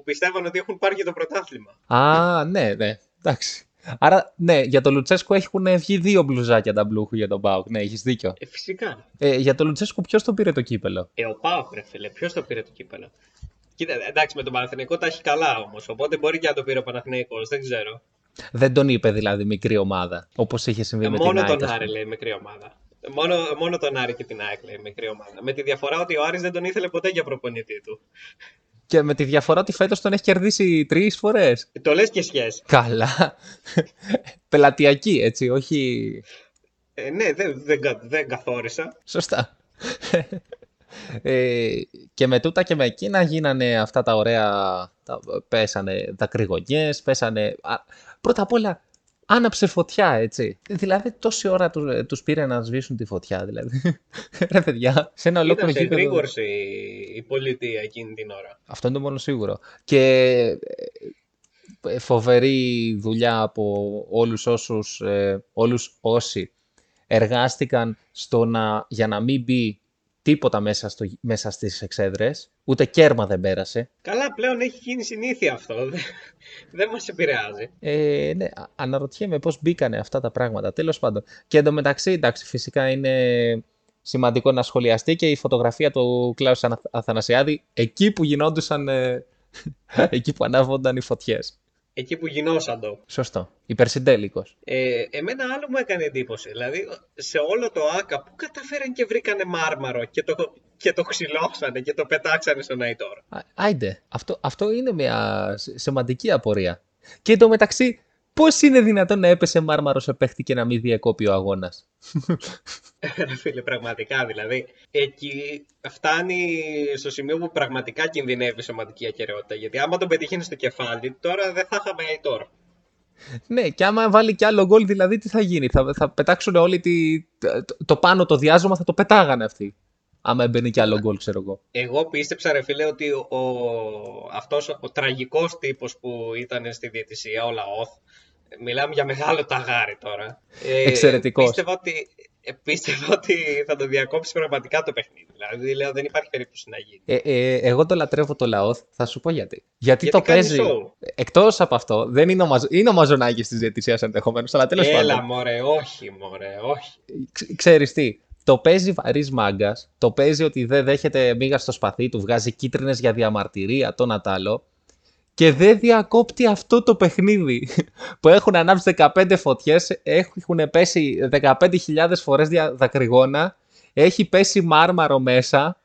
πιστεύαν ότι έχουν πάρει και το πρωτάθλημα. Α, ναι, ναι. Εντάξει. Άρα, ναι, για τον Λουτσέσκο έχουν βγει δύο μπλουζάκια τα μπλούχου για τον Πάουκ. Ναι, έχεις δίκιο. Ε, φυσικά. Ε, για τον Λουτσέσκο, ποιος το πήρε το κύπελο; Ε, ο Πάοκ, ρε φίλε, ποιος το πήρε το κύπελο; Κοίτα, εντάξει, με τον Παναθηναϊκό τα έχει καλά όμως. Οπότε μπορεί και να το πήρε ο Παναθηναϊκός, δεν ξέρω. Δεν τον είπε δηλαδή μικρή ομάδα, όπως είχε συμβεί Ε, με μόνο την ΑΕΚ. τον ας Άρη πούμε. λέει μικρή ομάδα. Μόνο, μόνο τον Άρη και την ΑΕΚ λέει μικρή ομάδα. Με τη διαφορά ότι ο Άρης δεν τον ήθελε ποτέ για προπονητή του. Και με τη διαφορά ότι φέτος τον έχει κερδίσει τρεις φορές. Ε, Το λες και σχέση. Καλά. Πελατειακή, έτσι, όχι. Ε, ναι, δεν, δεν, κα- δεν καθόρισα. Σωστά. ε, και με τούτα και με εκείνα γίνανε αυτά τα ωραία. Τα, πέσανε δακρυγονιές, πέσανε. α, πρώτα απ' όλα, άναψε φωτιά, έτσι. Δηλαδή, τόση ώρα τους, τους πήρε να σβήσουν τη φωτιά, δηλαδή. Ρε παιδιά, σε ένα Ήταν ολόκληρο σε γήπεδο. γρήγορση η πολιτεία εκείνη την ώρα. Αυτό είναι το μόνο σίγουρο. Και ε, φοβερή δουλειά από όλους όσους, ε, όλους όσοι εργάστηκαν στο να, για να μην μπει τίποτα μέσα, στο, μέσα στις εξέδρες. Ούτε κέρμα δεν πέρασε. Καλά, πλέον έχει γίνει συνήθεια αυτό. Δεν, δεν μας επηρεάζει. Ε, ναι, α- αναρωτιέμαι πώς μπήκανε αυτά τα πράγματα. Τέλος πάντων. Και εντωμεταξύ, εντάξει, φυσικά είναι σημαντικό να σχολιαστεί και η φωτογραφία του Κλάους Αθ- Αθανασιάδη εκεί που γινόντουσαν, ε, εκεί που ανάβονταν οι φωτιές. Εκεί που γινόσαν το. Σωστό. Υπερσυντέλικος. Ε, εμένα άλλο μου έκανε εντύπωση. Δηλαδή, σε όλο το ΆΚΑ, πού καταφέραν και βρήκανε μάρμαρο και το, και το ξυλώσανε και το πετάξανε στον Αϊτόρ; Α- Άιντε, αυτό, αυτό είναι μια σ- σημαντική απορία. Και εντωμεταξύ, πώς είναι δυνατόν να έπεσε μάρμαρος σε παίχτη και να μην διεκόπη ο αγώνας; Ρε φίλε, πραγματικά δηλαδή. Εκεί φτάνει στο σημείο που πραγματικά κινδυνεύει η σωματική ακαιρεότητα. Γιατί άμα τον πετύχαινε στο κεφάλι, τώρα δεν θα είχαμε Αϊτόρ. Ναι, και άμα βάλει κι άλλο γκολ, δηλαδή τι θα γίνει; Θα, θα πετάξουν όλοι τη, το, το πάνω το διάζωμα, θα το πετάγανε αυτοί. Άμα έμπαινε κι άλλο γκολ, ξέρω εγώ. Εγώ πίστεψα, ρε φίλε, ότι ο, αυτός ο, ο τραγικός τύπος που ήταν στη διαιτησία, ο Λαόθ, μιλάμε για μεγάλο ταγάρι τώρα. Ε, Εξαιρετικός. Πίστευα ότι, ε, πίστευα ότι θα το διακόψει πραγματικά το παιχνίδι. Δηλαδή, λέω, δεν υπάρχει περίπτωση να γίνει. Ε, ε, εγώ το λατρεύω το λαό, θα σου πω γιατί. Γιατί, Γιατί το κάνει παίζει. show. Εκτός από αυτό, δεν είναι ο, μαζ... είναι ο μαζονάκης της διαιτησίας ενδεχομένως, αλλά τέλος Έλα, πάντων. μωρέ, όχι, μωρέ, όχι. Ξ- Ξέρεις τι, το παίζει βαρύς μάγκας, το παίζει ότι δεν δέχεται μίγα στο σπαθί του, βγάζει κίτρινες για διαμαρτυρία, το να τ' άλλο, και δεν διακόπτει αυτό το παιχνίδι. που έχουν ανάψει 15 φωτιές, έχουν πέσει 15.000 φορές δακρυγόνα, έχει πέσει μάρμαρο μέσα.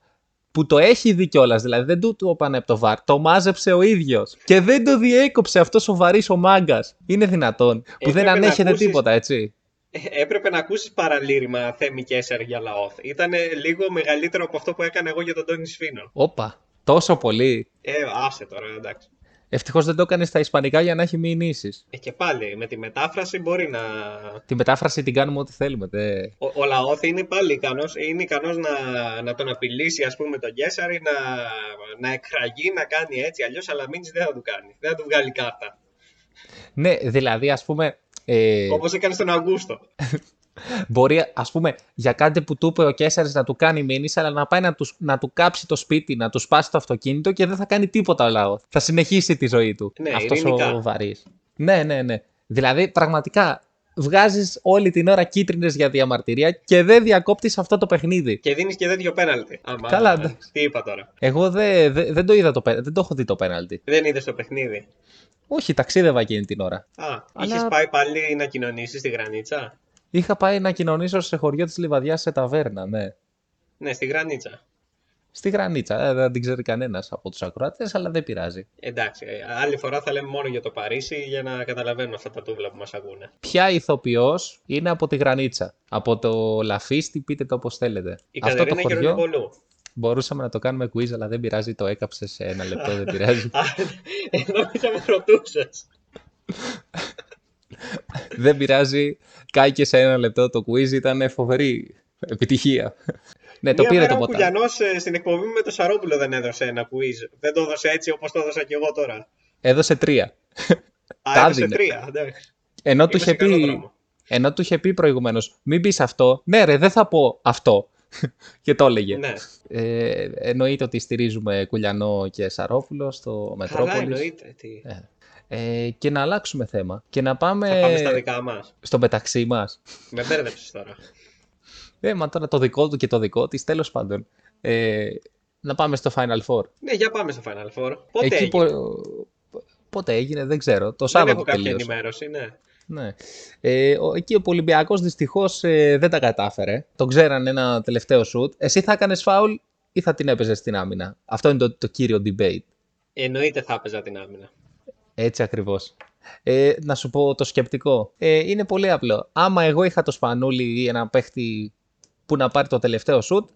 Που το έχει δει κιόλας, δηλαδή δεν του το είπανε από το βαρ. Το μάζεψε ο ίδιος. Και δεν το διέκοψε αυτό ο βαρύς ο μάγκας. Είναι δυνατόν. Που Έπρεπε δεν να ανέχεται ακούσεις- τίποτα, έτσι. Ε, Έπρεπε να ακούσεις παραλήρημα Θέμη Κέσσερ για Λαόθ. Ήταν λίγο μεγαλύτερο από αυτό που έκανα εγώ για τον Τόνι Σφίνο. Όπα, τόσο πολύ. Ε, άσε τώρα, εντάξει. Ευτυχώς δεν το έκανες στα Ισπανικά για να έχει μηνύσει. Ε, και πάλι, με τη μετάφραση μπορεί να... Τη μετάφραση την κάνουμε ό,τι θέλουμε. Δε. Ο, ο Λαόθ είναι πάλι ικανός, είναι ικανός να, να τον απειλήσει ας πούμε τον Κέσσαρη, να, να εκραγεί, να κάνει έτσι, αλλιώς Αλαμίνης δεν θα του κάνει, δεν θα του βγάλει κάρτα. Ναι, δηλαδή, ας πούμε. Ε, Όπως έκανε στον Αυγούστο. μπορεί, ας πούμε, για κάτι που του είπε ο Κέσσαρης να του κάνει μήνυση, αλλά να πάει να τους, να του κάψει το σπίτι, να του σπάσει το αυτοκίνητο και δεν θα κάνει τίποτα ο λαός. Θα συνεχίσει τη ζωή του. Ναι, αυτός ειρηνικά. ο βαρύς. Ναι, ναι, ναι. Δηλαδή, πραγματικά, βγάζεις όλη την ώρα κίτρινες για διαμαρτυρία και δεν διακόπτεις αυτό το παιχνίδι. Και δίνεις και τέτοιο πέναλτι. Άμα, Καλά, εντάξει. Τι είπα τώρα. Εγώ δε- δε- δεν το είδα το πέ- δεν το έχω δει το πέναλτι. Δεν είδες το παιχνίδι. Όχι, ταξίδευα εκείνη την ώρα. Α, Αλλά- είχες πάει πάλι να κοινωνήσεις στη Γρανίτσα; Είχα πάει να κοινωνήσω σε χωριό της Λιβαδιάς σε ταβέρνα, ναι. Ναι, στη Γρανίτσα. Στη Γρανίτσα. Ε, δεν την ξέρει κανένας από τους ακροατές, αλλά δεν πειράζει. Εντάξει, ε, άλλη φορά θα λέμε μόνο για το Παρίσι για να καταλαβαίνουν αυτά τα τούβλα που μας ακούνε. Ποια ηθοποιός είναι από τη Γρανίτσα; Από το Λαφίστη, πείτε το όπως θέλετε. Η Αυτό το Κατερίνα χωριό Γερονοπολού. μπορούσαμε να το κάνουμε quiz, αλλά δεν πειράζει, το έκαψες σε ένα λεπτό, δεν πειράζει. Α, Νόμιζα με ρωτούσες. δεν πειράζει, κάηκε σε ένα λεπτό το quiz, ήταν φοβερή επιτυχία. ναι, το Μία πήρε μέρα το ο ποτάμι. Κουλιανός ε, στην εκπομπή με το Σαρόπουλο δεν έδωσε ένα quiz. Δεν το έδωσε έτσι όπως το έδωσα και εγώ τώρα. Έδωσε τρία. Α, Τα έδωσε έδινε. τρία. εντάξει. Ενώ του Είμαι σε είχε καλό πει, δρόμο. ενώ του είχε πει προηγουμένως, μην πεις αυτό. Ναι, ρε, δεν θα πω αυτό. και το έλεγε. Ναι. Ε, εννοείται ότι στηρίζουμε Κουλιανό και Σαρόφουλο στο Καλά Μετρόπολης. εννοείται. Τι. Ε, και να αλλάξουμε θέμα. Και να πάμε, Θα πάμε στα δικά μας. στο μεταξύ μας. Με μπέρδεψες τώρα. Ε, μα τώρα το δικό του και το δικό της, τέλος πάντων. Ε, να πάμε στο Final Four. Ναι, για πάμε στο Final Four. Πότε Εκεί έγινε; που- πότε έγινε, δεν ξέρω. Το Δεν Σάββατο έχω κάποια τελείωσε. ενημέρωση, ναι. Ναι. Ε, ο- εκεί ο Ολυμπιακός δυστυχώς ε, δεν τα κατάφερε. Τον ξέραν ένα τελευταίο σουτ. Εσύ θα έκανες φάουλ ή θα την έπαιζες στην άμυνα; Αυτό είναι το, το κύριο debate. Εννοείται θα έπαιζα την άμυνα. Έτσι ακριβώς. Ε, να σου πω το σκεπτικό. Ε, είναι πολύ απλό. Άμα εγώ είχα το σπανούλι ή ένα παίχτη που να πάρει το τελευταίο σουτ,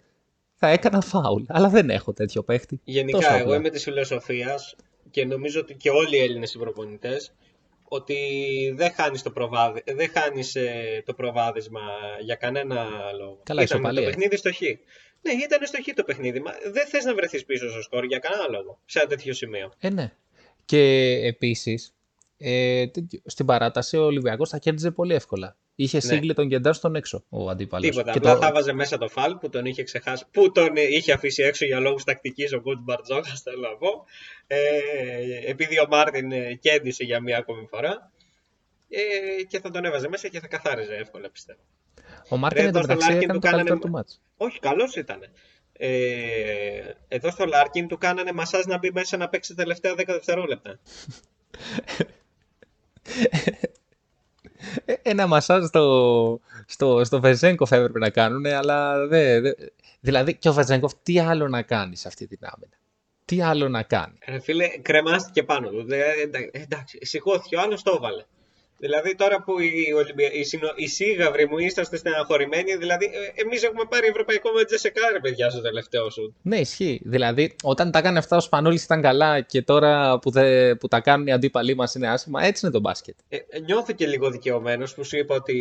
θα έκανα φάουλ. Αλλά δεν έχω τέτοιο παίχτη. Τόσο Γενικά, εγώ απλά. είμαι της φιλοσοφίας και νομίζω ότι και όλοι οι Έλληνες προπονητέ ότι δεν χάνεις το, προβάδι... δεν χάνεις, ε, το προβάδισμα για κανένα λόγο. Καλά, ήταν το ισοπαλία. παιχνίδι στο χ. Ναι, ήταν στο χ το παιχνίδι. Μα δεν θες να βρεθείς πίσω στο σκορ για κανένα λόγο σε ένα τέτοιο σημείο. Ε, ναι. Και επίσης, ε, τέτοιο- στην παράταση ο Ολυμπιακός θα κέρδιζε πολύ εύκολα. Είχε σύγκλι τον κεντά στον έξω ο αντίπαλος. Τίποτα. Και Απλά το- θα βάζε μέσα το φαλ που τον είχε ξεχάσει. Που τον είχε αφήσει έξω για λόγους τακτικής ο Κούτς Μπαρτζόκα, θέλω να πω. Ε, επειδή ο Μάρτιν ε, κέντησε για μία ακόμη φορά. Ε, και θα τον έβαζε μέσα και θα καθάριζε εύκολα πιστεύω. Ο Μάρτιν Ρε, εν τω εδώ στο μεταξύ Λάρκιν έκανε του το καλύτερο κάνανε- του ματς. Όχι, καλός ήταν. Ε, εδώ στο Λάρκιν του κάνανε μασάζ να μπει μέσα να παίξει τα τελευταία 10 δευτερόλεπτα. Ε, Ένα μασάζ στο, στο, στο Βεζένκοφ έπρεπε να κάνουν, αλλά δεν. δεν- δηλαδή και ο Βεζέγκοφ τι άλλο να κάνει σε αυτή την άμυνα; Τι άλλο να κάνει; Ρε φίλε, κρεμάστηκε πάνω του. Δε, εντα- εντάξει, σηκώθηκε ο άλλος το έβαλε. Δηλαδή τώρα που οι, Ολυμπια... οι, συνο... οι σύγαυροι μου είσαστε στεναχωρημένοι, δηλαδή ε, εμείς έχουμε πάρει ευρωπαϊκό με Τζεσεκά, ρε παιδιά, στο τελευταίο σου. Ναι, ισχύει. Δηλαδή, όταν τα έκανε αυτά ο Σπανούλης ήταν καλά και τώρα που, δε, που τα κάνουν οι αντίπαλοι μας είναι άσχημα, έτσι είναι το μπάσκετ. Ε, νιώθω και λίγο δικαιωμένος που σου είπα ότι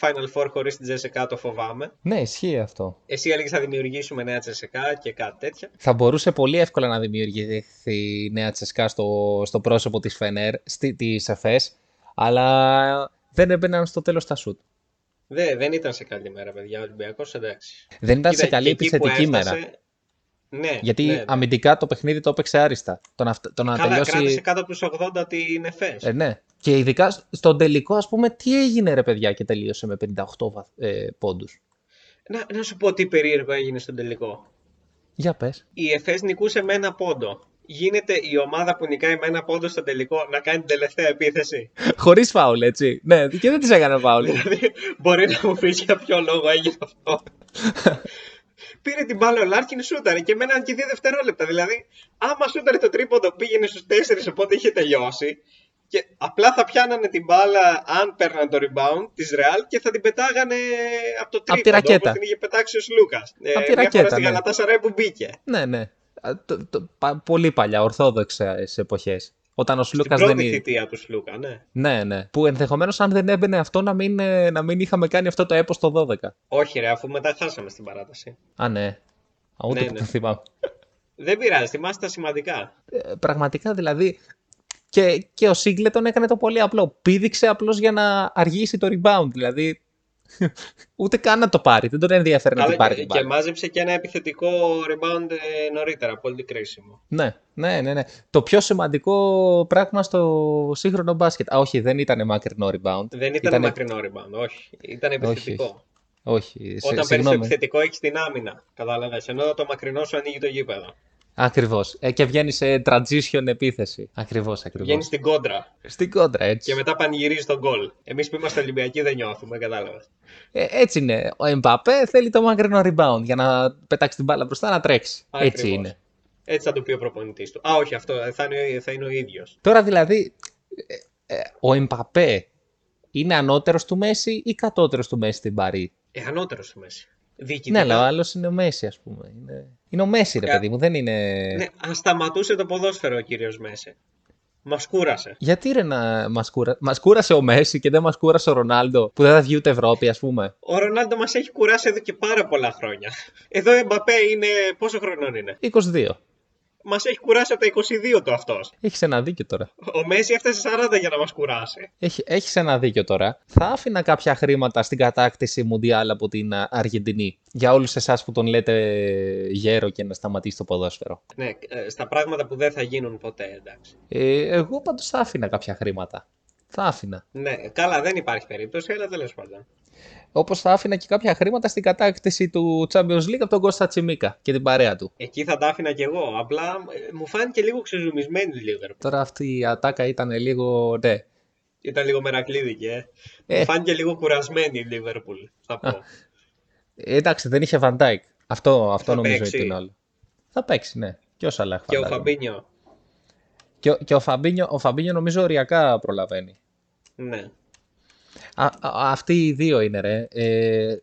Final Four χωρίς την Τζεσεκά το φοβάμαι. Ναι, ισχύει αυτό. Εσύ έλεγε θα δημιουργήσουμε νέα Τζεσεκά και κάτι τέτοια. Θα μπορούσε πολύ εύκολα να δημιουργηθεί η νέα Τσεσκά στο, στο πρόσωπο της Φενέρ, στη, της ΕΦΕΣ, αλλά δεν έμπαιναν στο τέλος τα σουτ. Δε, δεν ήταν σε καλή μέρα, παιδιά, ο Ολυμπιακός, εντάξει. Δεν ήταν σε Κοίτα, καλή και εκεί που επιθετική έφτασε- μέρα. Ναι, Γιατί ναι, ναι. αμυντικά το παιχνίδι το έπαιξε άριστα. Το να, φτ- το να Καλά, τελειώσει. κράτησε κάτω από τους 80 την ΕΦΕΣ. Ε, ναι. Και ειδικά σ- στον τελικό, ας πούμε, τι έγινε ρε παιδιά και τελείωσε με 58 βαθ, ε, πόντους; Να, να σου πω τι περίεργο έγινε στον τελικό. Για πες. Η ΕΦΕΣ νικούσε με ένα πόντο. Γίνεται η ομάδα που νικάει με ένα πόντο στο τελικό να κάνει την τελευταία επίθεση; Χωρίς φάουλ, έτσι. Ναι, και δεν της έκανε φάουλ. δηλαδή, μπορεί να μου πεις για ποιο λόγο έγινε αυτό. Πήρε την μπάλα ο Λάρκιν, σούταρε και μέναν και δύο δευτερόλεπτα. Δηλαδή, άμα σούταρε το τρίποντο πήγαινε στους 4 οπότε είχε τελειώσει. Και απλά θα πιάνανε την μπάλα αν παίρναν το rebound της Real και θα την πετάγανε από το Απ' τη τρίποντο ρακέτα. όπως την είχε πετάξει ο Σλούκας. Ε, Απ' τη μια φορά ρακέτα, στην ναι. Γαλατάσαραη που μπήκε. ναι, ναι. Α, το- το- πα- πολύ παλιά, ορθόδοξες εποχές. Όταν ο Στην Σλούκα πρώτη δεν είναι. θητεία του Σλούκα, ναι. Ναι, ναι. Που ενδεχομένως αν δεν έμπαινε αυτό να μην, ε, να μην είχαμε κάνει αυτό το έπος το 12. Όχι, ρε, αφού μετά χάσαμε στην παράταση. Α, ναι. Α, ούτε Ναι, που ναι. το θυμάμαι. Δεν πειράζει, θυμάσαι τα σημαντικά. Ε, πραγματικά δηλαδή. Και, και ο Σίγκλετον έκανε το πολύ απλό. Πήδηξε απλώς για να αργήσει το rebound. Δηλαδή. ούτε καν να το πάρει. Δεν τον ενδιαφέρει να Αλλά την πάρει και, την και μπάλα. μάζεψε και ένα επιθετικό rebound ε, νωρίτερα, πολύ κρίσιμο. Ναι, ναι, ναι, ναι. Το πιο σημαντικό πράγμα στο σύγχρονο μπάσκετ. Α, όχι, δεν ήταν μακρινό rebound. Δεν ήταν Ήτανε- μακρινό rebound, όχι. Ήταν επιθετικό. Όχι, σε- Όταν παίρνεις το συγγνώμη. επιθετικό, έχεις την άμυνα. Κατάλαβες. Ενώ το μακρινό σου ανοίγει το γήπεδο. Ακριβώς. Ε, και βγαίνει σε transition επίθεση. Ακριβώς, ακριβώς. Βγαίνει στην κόντρα Στην κόντρα, έτσι. και μετά πανηγυρίζει τον γκολ. Εμείς που είμαστε Ολυμπιακοί δεν νιώθουμε, κατάλαβες. Ε, έτσι είναι. Ο Εμπαπέ θέλει το μακρινό rebound για να πετάξει την μπάλα μπροστά να τρέξει. Έτσι Ακριβώς. είναι. Έτσι θα το πει ο προπονητής του. Α, όχι, αυτό θα είναι, θα είναι ο ίδιος. Τώρα δηλαδή, ε, ε, ο Εμπαπέ είναι ανώτερος του Μέση ή κατώτερος του Μέση στην Παρή; Ε, ανώτερος στη μέση. Ναι, Διοικητικά. αλλά ο άλλος είναι ο Μέση, ας πούμε. Είναι, είναι ο Μέση, ρε Ε, παιδί μου, δεν είναι. Ναι, αν σταματούσε το ποδόσφαιρο ο κύριος Μέση. Μας κούρασε. Γιατί ρε να μας, κούρα... μας κούρασε ο Μέση και δεν μας κούρασε ο Ρονάλντο που δεν θα βγει ούτε Ευρώπη, ας πούμε; Ο Ρονάλντο μας έχει κουράσει εδώ και πάρα πολλά χρόνια. Εδώ ο Εμπαπέ είναι. Πόσο χρονών είναι; 22. Μας έχει κουράσει από τα 22 του αυτός. Έχεις ένα δίκιο τώρα. Ο Μέση έφτασε 40 για να μας κουράσει. Έχει, έχεις ένα δίκιο τώρα. Θα άφηνα κάποια χρήματα στην κατάκτηση Μουντιάλ από την α, Αργεντινή. Για όλους εσάς που τον λέτε γέρο και να σταματήσει το ποδόσφαιρο. Ναι, ε, στα πράγματα που δεν θα γίνουν ποτέ, εντάξει. Ε, εγώ πάντως θα άφηνα κάποια χρήματα. Θα άφηνα. Ναι, καλά, δεν υπάρχει περίπτωση, αλλά τέλος πάντων. Όπως θα άφηνα και κάποια χρήματα στην κατάκτηση του Champions League από τον Κώστα Τσιμίκα και την παρέα του. Εκεί θα τα άφηνα κι εγώ. Απλά ε, μου φάνηκε λίγο ξεζουμισμένη η Liverpool. Τώρα αυτή η ατάκα ήταν λίγο. Ναι. Ήταν λίγο μερακλείδικη, ε. Ε. Μου φάνηκε λίγο κουρασμένη η Liverpool, θα πω. Ε, εντάξει, δεν είχε Van Dijk. Αυτό, αυτό Θα νομίζω παίξει. είναι το άλλο. Θα παίξει, ναι. Και ο Σαλάχ. και ο φαντάζομαι. Φαμπίνιο. Και, ο- και ο, Φαμπίνιο, ο Φαμπίνιο νομίζω οριακά προλαβαίνει. Ναι. Α, α- αυτοί οι δύο είναι ρε. Ε,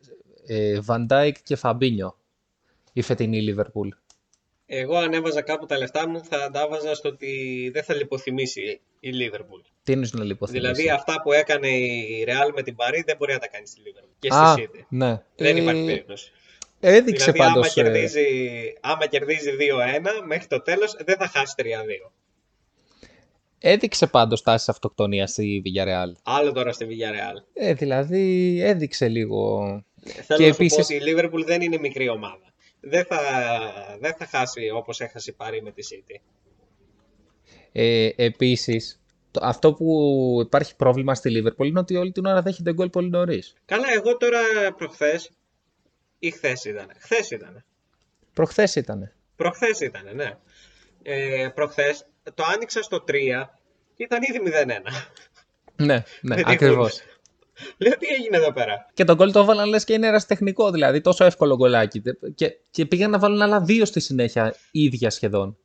ε, Van Dijk και Φαμπίνιο. Η φετινή Λίβερπουλ. Εγώ αν έβαζα κάπου τα λεφτά μου θα τα έβαζα στο ότι δεν θα λιποθυμήσει η Liverpool. Τι είναι να λιποθυμήσει; Δηλαδή αυτά που έκανε η Real με την Παρή δεν μπορεί να τα κάνεις στη Liverpool. Και Α, στη City. ναι. Δεν Ε, υπάρχει περίπτωση. Έδειξε δηλαδή άμα πάντως... ε, κερδίζει, άμα κερδίζει 2-1 μέχρι το τέλος δεν θα χάσει 3-2. Έδειξε πάντως τάσεις αυτοκτονίας στη Villarreal. Άλλο τώρα στη Villarreal. Ε, δηλαδή έδειξε λίγο... Θέλω Και να σου επίσης- πω ότι η Liverpool δεν είναι μικρή ομάδα. Δεν θα, δεν θα χάσει όπως έχασε η Παρή με τη City. Ε, επίσης, το, αυτό που υπάρχει πρόβλημα στη Λίβερπουλ είναι ότι όλη την ώρα δέχεται γκολ πολύ νωρίς. Καλά, εγώ τώρα προχθές ή χθες ήταν. Χθες ήταν. Προχθές ήτανε. Προχθές ήταν, ναι. Ε, προχθές το άνοιξα στο 3 και ήταν ήδη 0-1. Ναι, ναι, Με τη ακριβώς. Wolves. Λέω τι έγινε εδώ πέρα; Και τον γκολ το έβαλαν λες και είναι ερασιτεχνικό, δηλαδή τόσο εύκολο γκολάκι. Και, και πήγαν να βάλουν άλλα δύο στη συνέχεια, ίδια σχεδόν.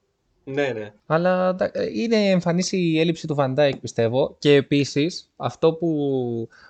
Ναι, ναι. Αλλά τα- ε, είναι εμφανής η έλλειψη του Van Dijk, πιστεύω. Και επίσης, αυτό που,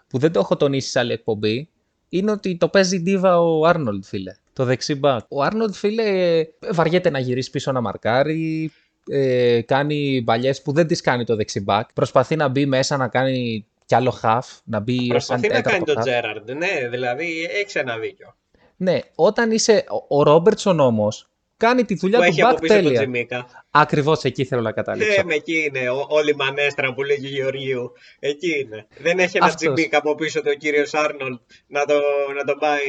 που δεν το έχω τονίσει σε άλλη εκπομπή, είναι ότι το παίζει ντίβα ο Άρνολντ, φίλε. Το δεξί μπακ. Ο Άρνολντ, φίλε, ε, βαριέται να γυρίσει πίσω να μαρκάρει. Ε, κάνει μπαλιές που δεν τις κάνει το δεξί μπακ. Προσπαθεί να μπει μέσα να κάνει κι άλλο half, να μπει ως Προσπαθεί να κάνει τέταρτο τον half. Τζέραρντ. Ναι, δηλαδή έχεις ένα δίκιο. Ναι, όταν είσαι. Ο, ο Ρόμπερτσον όμως κάνει τη δουλειά Που του έχει από back πίσω τον τέλεια. Τζιμίκα. Ακριβώς εκεί θέλω να καταλήξω. Ε, με εκεί είναι. Ό- όλη η μανέστρα που λέγει Γεωργίου. Εκεί είναι. Δεν έχει ένα Αυτός. Τζιμίκα από πίσω του ο κύριο Άρνολτ να, το, να τον πάει.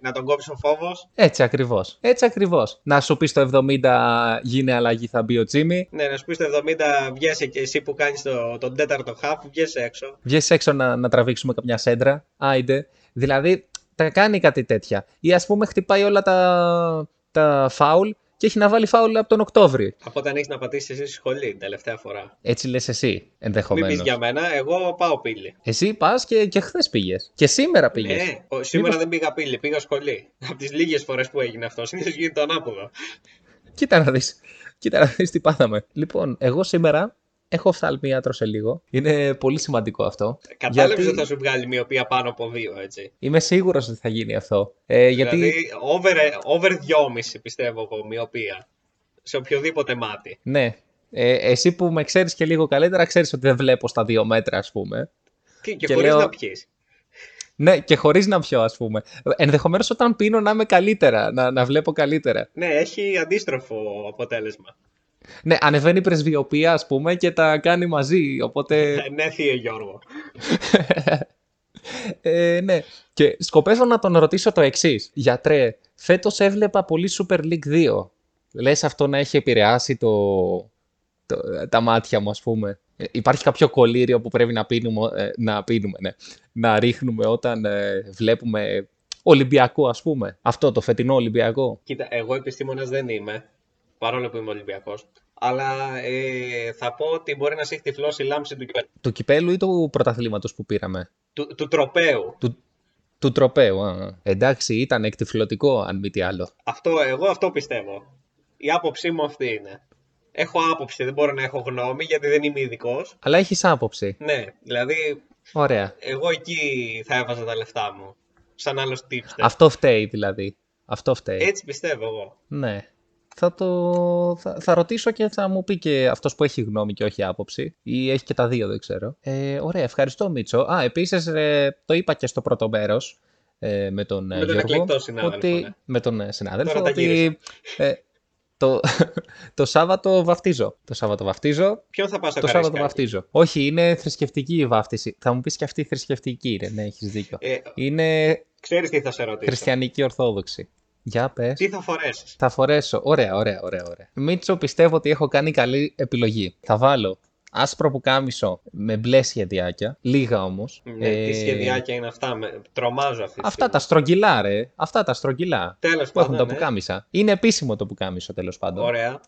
να τον κόψει ο φόβος. Έτσι ακριβώς. Έτσι ακριβώς. Να σου πει το 70 γίνει αλλαγή, θα μπει ο Τζίμι. Ναι, να σου πει το 70 βγαίνει και εσύ που κάνεις το, τον τέταρτο χαφ, βγες έξω. Βγες έξω να, να τραβήξουμε καμιά σέντρα. Άιντε. Δηλαδή τα κάνει κάτι τέτοια. Ή ας πούμε χτυπάει όλα τα, τα φάουλ και έχει να βάλει φάουλ από τον Οκτώβριο. Από όταν έχεις να πατήσεις εσύ στη σχολή την τελευταία φορά. Έτσι λες εσύ Μην πεις ενδεχομένως. για μένα, εγώ πάω πύλη. Εσύ πας και, και χθες πήγες. Και σήμερα πήγες. Ναι, ο- σήμερα δεν πήγα πύλη, πήγα σχολή. Από τις λίγες φορές που έγινε αυτό, συνήθως γίνεται το ανάποδο. Κοίτα να δεις. Κοίτα να δεις τι πάθαμε. Λοιπόν, εγώ σήμερα έχω οφθαλμίατρο σε λίγο. Είναι πολύ σημαντικό αυτό. Κατάλαβες Γιατί ότι θα σου βγάλει μοιοπία πάνω από δύο, έτσι. είμαι σίγουρος ότι θα γίνει αυτό. Ε, γιατί Δηλαδή, over, over 2,5 πιστεύω εγώ μοιοπία. Σε οποιοδήποτε μάτι. ναι, ε, εσύ που με ξέρεις και λίγο καλύτερα, ξέρεις ότι δεν βλέπω στα δύο μέτρα, ας πούμε. Και, και, Και χωρίς λέω- να πιει. Ναι, και χωρίς να πιω, ας πούμε. Ενδεχομένως όταν πίνω να είμαι καλύτερα, να, να βλέπω καλύτερα. Ναι, έχει αντίστροφο αποτέλεσμα. Ναι, ανεβαίνει η πρεσβειοποία, ας πούμε, και τα κάνει μαζί, οπότε... Ε, ναι, θείο Γιώργο. Ε, ναι. Και σκοπεύω να τον ρωτήσω το εξής. Γιατρέ, φέτος έβλεπα πολύ Super League 2. Λες αυτό να έχει επηρεάσει το, το- τα μάτια μου, ας πούμε. Ε, υπάρχει κάποιο κολλήριο που πρέπει να πίνουμε, ε, να, πίνουμε ναι. να ρίχνουμε όταν ε, βλέπουμε Ολυμπιακό, ας πούμε. Αυτό το φετινό Ολυμπιακό. Κοίτα, εγώ επιστήμονας δεν είμαι. Παρόλο που είμαι Ολυμπιακός. Αλλά ε, θα πω ότι μπορεί να σε έχει τυφλώσει η λάμψη του, κυπέλου. Του κυπέλου ή του πρωταθλήματος που πήραμε; του, του τροπέου. Του, του τροπέου. Α. Εντάξει, ήταν εκτιφλωτικό, αν μη τι άλλο. Αυτό, εγώ αυτό πιστεύω. Η άποψή μου αυτή είναι. Έχω άποψη, δεν μπορώ να έχω γνώμη γιατί δεν είμαι ειδικός. Αλλά έχεις άποψη. Ναι, δηλαδή Ωραία. εγώ εκεί θα έβαζα τα λεφτά μου. Σαν άλλος tipster. Αυτό φταίει δηλαδή. Αυτό φταίει. Έτσι πιστεύω εγώ. Ναι. Θα, το... θα, θα ρωτήσω και θα μου πει και αυτός που έχει γνώμη και όχι άποψη. Ή έχει και τα δύο, δεν ξέρω. Ε, ωραία, ευχαριστώ Μίτσο. Α, επίσης ε, το είπα και στο πρώτο μέρος ε, με τον, ε, Με τον Γιώργο. εκλεκτό συνάδελφο, ότι... ναι. Με τον ε, συνάδελφο. Τώρα τα ότι, ε, Το, το Σάββατο βαφτίζω. Το Σάββατο βαφτίζω. Ποιον θα πας στο Το Σάββατο Καραϊσκάκι; βαφτίζω. Όχι, είναι θρησκευτική η βάφτιση. Θα μου πεις και αυτή θρησκευτική είναι. Ναι, έχεις δίκιο. Ε, Είναι ξέρεις τι θα σε ρωτήσω. χριστιανική ορθόδοξη. Για πες. Τι θα φορέσεις; Θα φορέσω. Ωραία, ωραία, ωραία. ωραία. Μίτσο, πιστεύω ότι έχω κάνει καλή επιλογή. Θα βάλω άσπρο πουκάμισο με μπλε σχεδιάκια. Λίγα όμως. Ναι, τι σχεδιάκια είναι αυτά. Με... Τρομάζω αυτή τη Αυτά τα στρογγυλά, ρε. Αυτά τα στρογγυλά. Τέλος Που έχουν πάντων, τα ναι. πουκάμισα. Είναι επίσημο το πουκάμισο τέλος πάντων. Ωραία.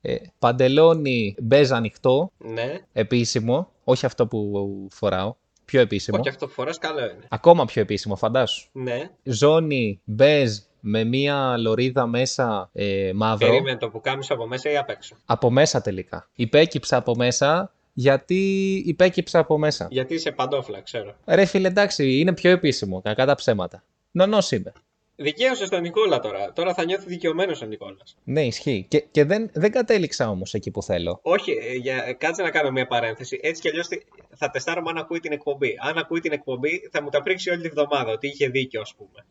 Ε, παντελόνι μπέζ ανοιχτό. Ναι. Επίσημο. Όχι αυτό που φοράω. Πιο επίσημο. Όχι, αυτό που φοράς καλό είναι. Ακόμα πιο επίσημο, φαντάσου. Ναι. Ζώνη μπέζ με μία λωρίδα μέσα ε, μαύρο. Περίμενε το που κάμισο από μέσα ή απ' έξω; Από μέσα τελικά. Υπέκυψα από μέσα γιατί υπέκυψα από μέσα. Γιατί είσαι παντόφλα, ξέρω. Ρε φίλε, εντάξει, είναι πιο επίσημο. Κακά τα ψέματα. Νονός είμαι. Δικαίωσες τον Νικόλα τώρα. Τώρα θα νιώθεις δικαιωμένος ο Νικόλας. Ναι, ισχύει. Και, και δεν, δεν κατέληξα όμως εκεί που θέλω. Όχι, ε, για, κάτσε να κάνω μια παρένθεση. Έτσι κι αλλιώς θα τεστάρουμε αν ακούει την εκπομπή. Αν ακούει την εκπομπή, θα μου τα πρίξει όλη τη βδομάδα ότι είχε δίκιο, ας πούμε.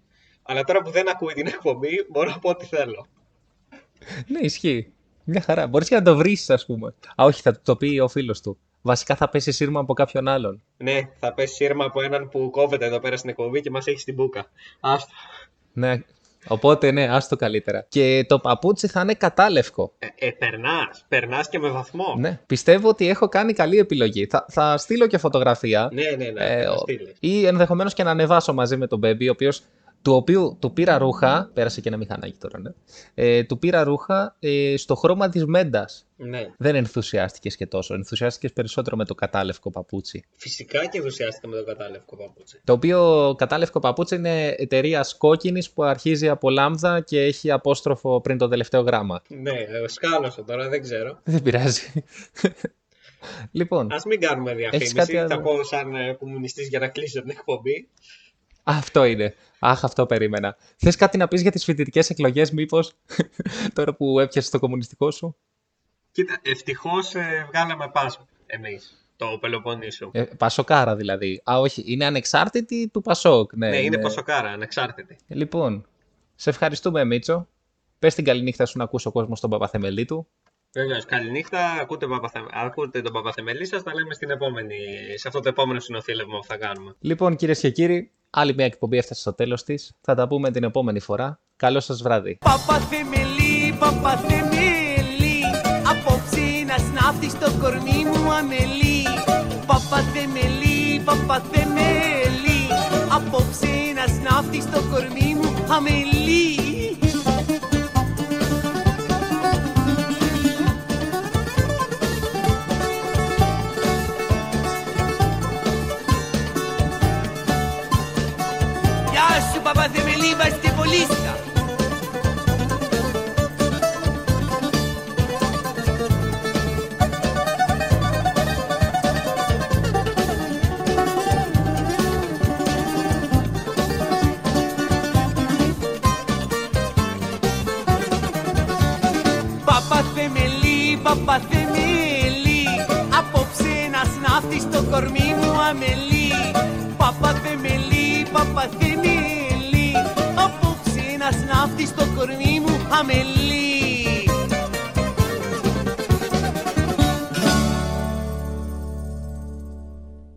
Αλλά τώρα που δεν ακούει την εκπομπή, μπορώ να πω ό,τι θέλω. Ναι, ισχύει. Μια χαρά. Μπορείς και να το βρεις, ας πούμε. Α, όχι, θα του το πει ο φίλος του. Βασικά θα πέσει σύρμα από κάποιον άλλον. Ναι, θα πέσει σύρμα από έναν που κόβεται εδώ πέρα στην εκπομπή και μας έχει στην μπουκα. Άστο. Ναι. Οπότε, ναι, άστο καλύτερα. Και το παπούτσι θα είναι κατάλευκο. Ε, ε, περνάς. Περνάς και με βαθμό. Ναι. Πιστεύω ότι έχω κάνει καλή επιλογή. Θα, θα στείλω και φωτογραφία. ναι, ναι. ναι, Ε, θα ο- στείλεις. ή ενδεχομένως και να ανεβάσω μαζί με τον Μπέμπι, ο οποίος του οποίου του πήρα ρούχα. Πέρασε και ένα μηχανάκι τώρα, ναι. Ε, του πήρα ρούχα ε, στο χρώμα της μέντας. Ναι. Δεν ενθουσιάστηκες και τόσο. Ενθουσιάστηκες περισσότερο με το κατάλευκο παπούτσι. Φυσικά και ενθουσιάστηκα με το κατάλευκο παπούτσι. Το οποίο κατάλευκο παπούτσι είναι εταιρεία κόκκινη που αρχίζει από λάμδα και έχει απόστροφο πριν το τελευταίο γράμμα. Ναι, ε, σκάλωσα τώρα, δεν ξέρω. Δεν πειράζει. λοιπόν, Α μην κάνουμε Έχεις διαφήμιση. κάτι Θα άλλο; πω σαν ε, κομμουνιστής για να κλείσω την εκπομπή. Αυτό είναι. Αχ, αυτό περίμενα. Θες κάτι να πεις για τις φοιτητικές εκλογές, μήπως, τώρα που έπιασες το κομμουνιστικό σου; Κοίτα, ευτυχώς βγάλαμε πάσο εμείς το Πελοποννήσου. Ε, Πασοκάρα δηλαδή. Α, όχι, είναι ανεξάρτητη του Πασόκ. Ναι, ναι, είναι πασοκάρα, ανεξάρτητη. Λοιπόν, σε ευχαριστούμε, Μίτσο. Πες την καληνύχτα σου να ακούσει ο κόσμος τον Παπαθεμελή του. Βεβαίως, καληνύχτα. Ακούτε, Παπαθε... ακούτε τον Παπαθεμελή σας. Τα λέμε στην επόμενη... σε αυτό το επόμενο συνοθήλευμα που θα κάνουμε. Λοιπόν, κυρίες και κύριοι, άλλη μια εκπομπή έφτασε στο τέλος της. Θα τα πούμε την επόμενη φορά. Καλό σας βράδυ. Παπαθεμελή, παπαθεμελή Απόψε να σνάφτει στο κορμί μου αμελή Παπαθεμελή, παπαθεμελή Απόψε να σνάφτει στο κορμί μου αμελή παπαθεμελή βαστιβολίστα Παπαθεμελή, παπαθεμελή Απόψε να σνάφτει στο κορμί μου αμελή Παπαθεμελή, παπαθεμελή Απόψε να σνάφτει στο κορμί μου αμελή